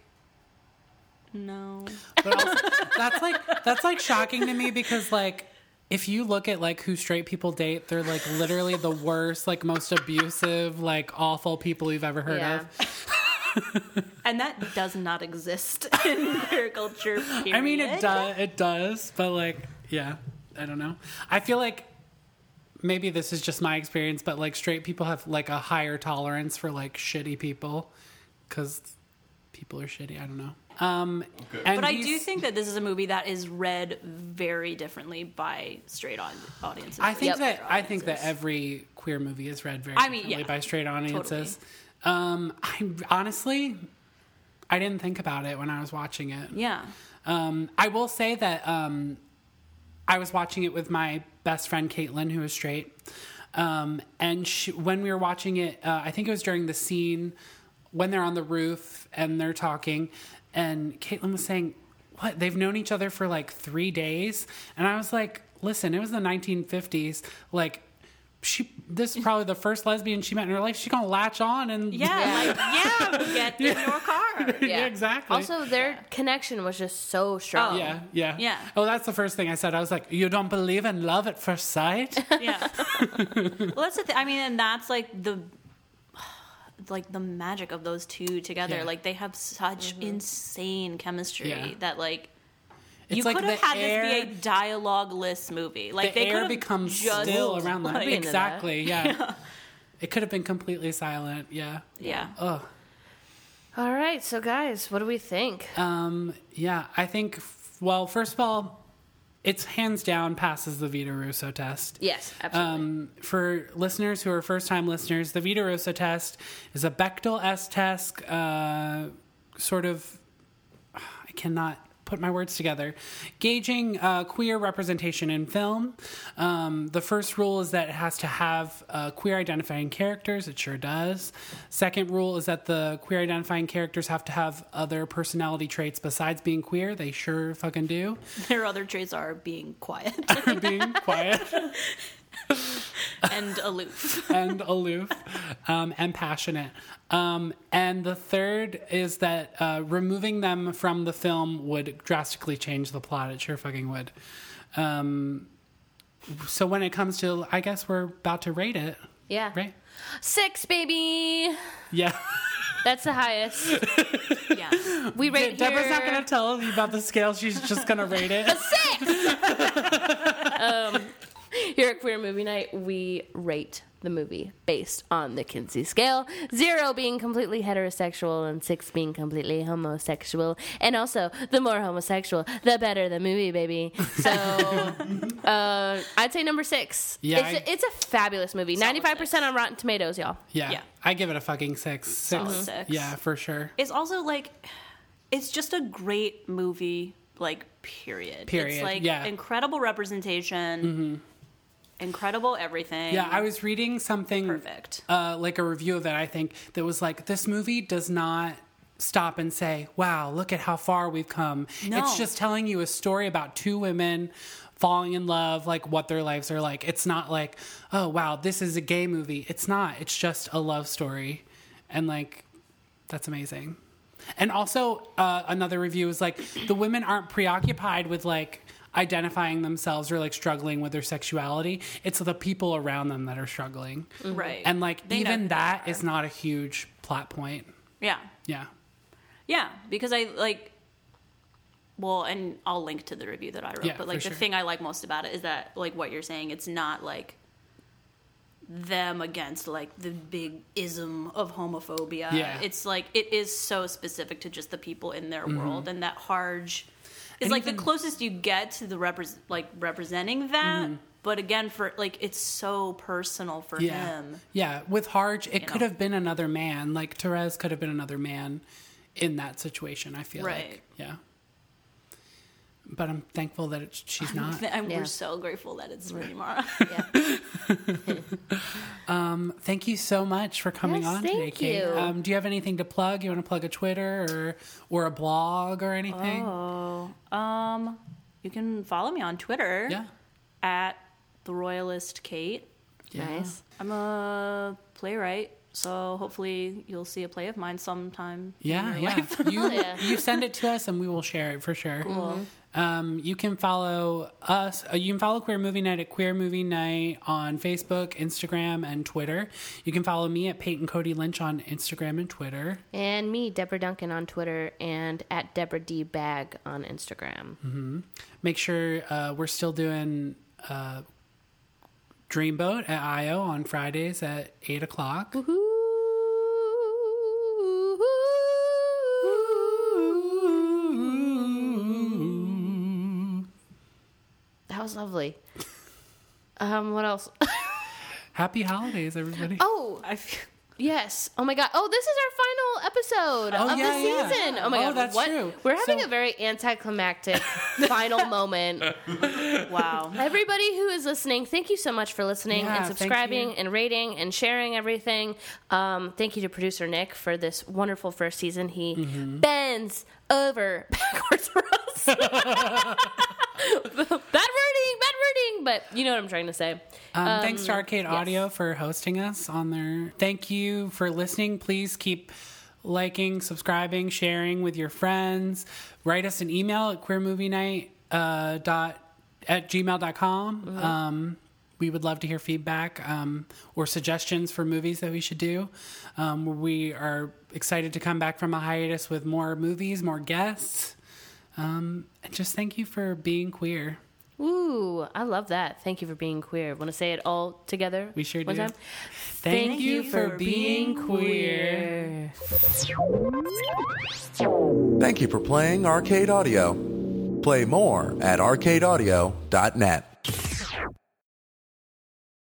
Speaker 4: No.
Speaker 1: But also, (laughs) that's like that's like shocking to me because like if you look at like who straight people date, they're like literally the worst, like most abusive, like awful people you've ever heard
Speaker 2: Yeah.
Speaker 1: of. (laughs)
Speaker 4: And that does not exist in queer culture.
Speaker 1: I mean, it does. It does, but like, yeah, I don't know. I feel like maybe this is just my experience, but like straight people have like a higher tolerance for like shitty people because people are shitty. I don't know. Um,
Speaker 3: Okay.
Speaker 1: and
Speaker 4: But I do think that this is a movie that is read very differently by straight on audiences.
Speaker 1: I think
Speaker 2: Yep.
Speaker 1: that I think that every queer movie is read very
Speaker 4: I mean,
Speaker 1: differently
Speaker 4: yeah,
Speaker 1: by straight audiences. Um, I honestly, I didn't think about it when I was watching it.
Speaker 4: Yeah.
Speaker 1: Um, I will say that um, I was watching it with my best friend Caitlin, who is straight, um, and she, when we were watching it, uh, I think it was during the scene when they're on the roof and they're talking, and Caitlin was saying, "What? They've known each other for like three days," and I was like, "Listen, it was the 1950s, like." She this is probably the first lesbian she met in her life. She's gonna latch on and
Speaker 4: Yeah. Like, yeah, get (laughs) in your car. (laughs)
Speaker 1: yeah, exactly.
Speaker 2: Also, their connection was just so strong.
Speaker 4: Oh.
Speaker 1: Yeah, yeah,
Speaker 4: Yeah.
Speaker 1: Oh, that's the first thing I said. I was like, "You don't believe in love at first sight?" (laughs)
Speaker 4: Yeah. well, that's the thing. I mean, and that's like the (sighs) like the magic of those two together.
Speaker 1: Yeah.
Speaker 4: Like they have such mm-hmm. insane chemistry
Speaker 1: Yeah.
Speaker 4: that like
Speaker 1: It's
Speaker 4: you
Speaker 1: like
Speaker 4: could have had
Speaker 1: air,
Speaker 4: this be a dialogue-less movie. Like
Speaker 1: the
Speaker 4: they could
Speaker 1: air
Speaker 4: have
Speaker 1: becomes
Speaker 4: just,
Speaker 1: still around them.
Speaker 2: I'd be into that.
Speaker 1: Exactly. (laughs) Yeah. It could have been completely silent. Yeah.
Speaker 4: Yeah.
Speaker 1: Ugh.
Speaker 2: All right, so guys, what do we think?
Speaker 1: Um. Yeah. I think. Well, first of all, it's hands down passes the Vito Russo test.
Speaker 2: yes, absolutely.
Speaker 1: Um, for listeners who are first time listeners, the Vito Russo test is a Bechdel-esque test, uh, sort of, I cannot put my words together, gauging uh, queer representation in film. Um, the first rule is that it has to have uh, queer identifying characters. It sure does. Second rule is that the queer identifying characters have to have other personality traits besides being queer. They sure fucking do.
Speaker 4: Their other traits are being quiet (laughs)
Speaker 1: being quiet. (laughs) (laughs)
Speaker 4: and aloof. (laughs)
Speaker 1: and aloof um, and passionate. Um, and the third is that uh, removing them from the film would drastically change the plot. It sure fucking would. Um, so when it comes to, I guess we're about to rate it,
Speaker 2: yeah.
Speaker 1: right?
Speaker 2: Six, baby.
Speaker 1: Yeah.
Speaker 2: That's the highest. (laughs)
Speaker 4: Yeah.
Speaker 2: We rate
Speaker 1: Deborah's
Speaker 2: here.
Speaker 1: not going to tell you about the scale. She's just going to rate it.
Speaker 2: Here at Queer Movie Night, we rate the movie based on the Kinsey scale. Zero being completely heterosexual and six being completely homosexual. And also, the more homosexual, the better the movie, baby. (laughs) So, uh, I'd say number six.
Speaker 1: Yeah,
Speaker 2: it's,
Speaker 1: I-
Speaker 2: a, it's a fabulous movie. 95%
Speaker 4: six.
Speaker 2: on Rotten Tomatoes, y'all.
Speaker 1: Yeah.
Speaker 4: Yeah.
Speaker 1: I give it a fucking six. Six.
Speaker 4: Solid six.
Speaker 1: Yeah, for sure.
Speaker 4: It's also like it's just a great movie, like period.
Speaker 1: Period,
Speaker 4: It's like
Speaker 1: yeah.
Speaker 4: incredible representation, incredible everything.
Speaker 1: Yeah, I was reading something
Speaker 4: Perfect.
Speaker 1: uh, like a review of it, I think, that was like, this movie does not stop and say, wow, look at how far we've come.
Speaker 4: No.
Speaker 1: It's just telling you a story about two women falling in love, like what their lives are like. It's not like, oh, wow, this is a gay movie. It's not. It's just a love story. And like, that's amazing. And also, uh, another review is like, the women aren't preoccupied with like, identifying themselves or like struggling with their sexuality it's the people around them that are struggling mm-hmm.
Speaker 4: right.
Speaker 1: and like
Speaker 4: They
Speaker 1: even that is not a huge plot point.
Speaker 4: yeah,
Speaker 1: Yeah.
Speaker 4: yeah, because I like. Well, and I'll link to the review that I wrote.
Speaker 1: Yeah,
Speaker 4: but like the
Speaker 1: sure.
Speaker 4: thing I like most about it is that like what you're saying, it's not like them against like the big ism of homophobia.
Speaker 1: Yeah.
Speaker 4: It's like it is so specific to just the people in their mm-hmm. world and that
Speaker 1: Harge And
Speaker 4: like the closest you get to the repres like representing that.
Speaker 1: Mm-hmm.
Speaker 4: But again, for like it's so personal for
Speaker 1: Yeah.
Speaker 4: him.
Speaker 1: Yeah. With Harge, it
Speaker 4: You
Speaker 1: could
Speaker 4: know.
Speaker 1: have been another man. Like Therese could have been another man in that situation, I feel
Speaker 4: Right.
Speaker 1: like. Yeah. But I'm thankful that it's, she's not.
Speaker 4: And
Speaker 2: Yeah.
Speaker 4: we're so grateful that it's Rooney Mara.
Speaker 2: Yeah. (laughs)
Speaker 1: Thank you so much for coming
Speaker 2: Yes,
Speaker 1: on today,
Speaker 2: thank
Speaker 1: Kate.
Speaker 2: you.
Speaker 1: Um, do you have anything to plug? You want to plug a Twitter or or a blog or anything?
Speaker 4: Oh, um, you can follow me on Twitter
Speaker 1: Yeah.
Speaker 4: at the Royalist Kate.
Speaker 1: Yeah.
Speaker 2: Nice.
Speaker 4: I'm a playwright So hopefully you'll see a play of mine sometime. in
Speaker 1: Yeah,
Speaker 4: your
Speaker 1: yeah.
Speaker 4: life.
Speaker 1: You (laughs)
Speaker 2: Yeah.
Speaker 1: you send it to us and we will share it for sure. Um, you can follow us. Uh, you can follow Queer Movie Night at Queer Movie Night on Facebook, Instagram, and Twitter. You can follow me at Peyton Cody Lynch on Instagram and Twitter.
Speaker 2: And me, Deborah Duncan on Twitter and at Deborah D Bag on Instagram.
Speaker 1: Make sure uh, we're still doing uh, Dreamboat at IO on Fridays at eight o'clock.
Speaker 2: That was lovely. Um, what else? (laughs)
Speaker 1: Happy holidays, everybody.
Speaker 2: Oh,
Speaker 4: I feel,
Speaker 2: yes. Oh my god. Oh, this is our final episode
Speaker 1: Oh,
Speaker 2: of
Speaker 1: yeah,
Speaker 2: the
Speaker 1: yeah.
Speaker 2: season. Oh my
Speaker 1: Oh,
Speaker 2: god.
Speaker 1: that's
Speaker 2: what?
Speaker 1: true.
Speaker 2: We're having
Speaker 1: So-
Speaker 2: a very anticlimactic (laughs) final moment.
Speaker 4: wow.
Speaker 2: Everybody who is listening, thank you so much for listening
Speaker 1: Yeah,
Speaker 2: and
Speaker 1: thank
Speaker 2: subscribing
Speaker 1: you.
Speaker 2: and rating and sharing everything. Um, thank you to producer Nick for this wonderful first season. He
Speaker 1: Mm-hmm.
Speaker 2: bends over (laughs) backwards for us. (laughs) bad wording, bad wording, but you know what I'm trying to say.
Speaker 1: Um, thanks to Arcade Audio for hosting us on their. Thank you for listening. Please keep liking, subscribing, sharing with your friends. Write us an email at queermovienight uh, dot at gmail.com. Um, we would love to hear feedback um, or suggestions for movies that we should do. Um, we are excited to come back from a hiatus with more movies, more guests. Um, and just thank you for being queer.
Speaker 2: Ooh, I love that. Thank you for being queer. Want to say it all together?
Speaker 1: We sure
Speaker 2: one
Speaker 1: do.
Speaker 2: Time?
Speaker 1: Thank, you for being queer.
Speaker 5: Thank you for playing Arcade Audio. Play more at arcadeaudio.net.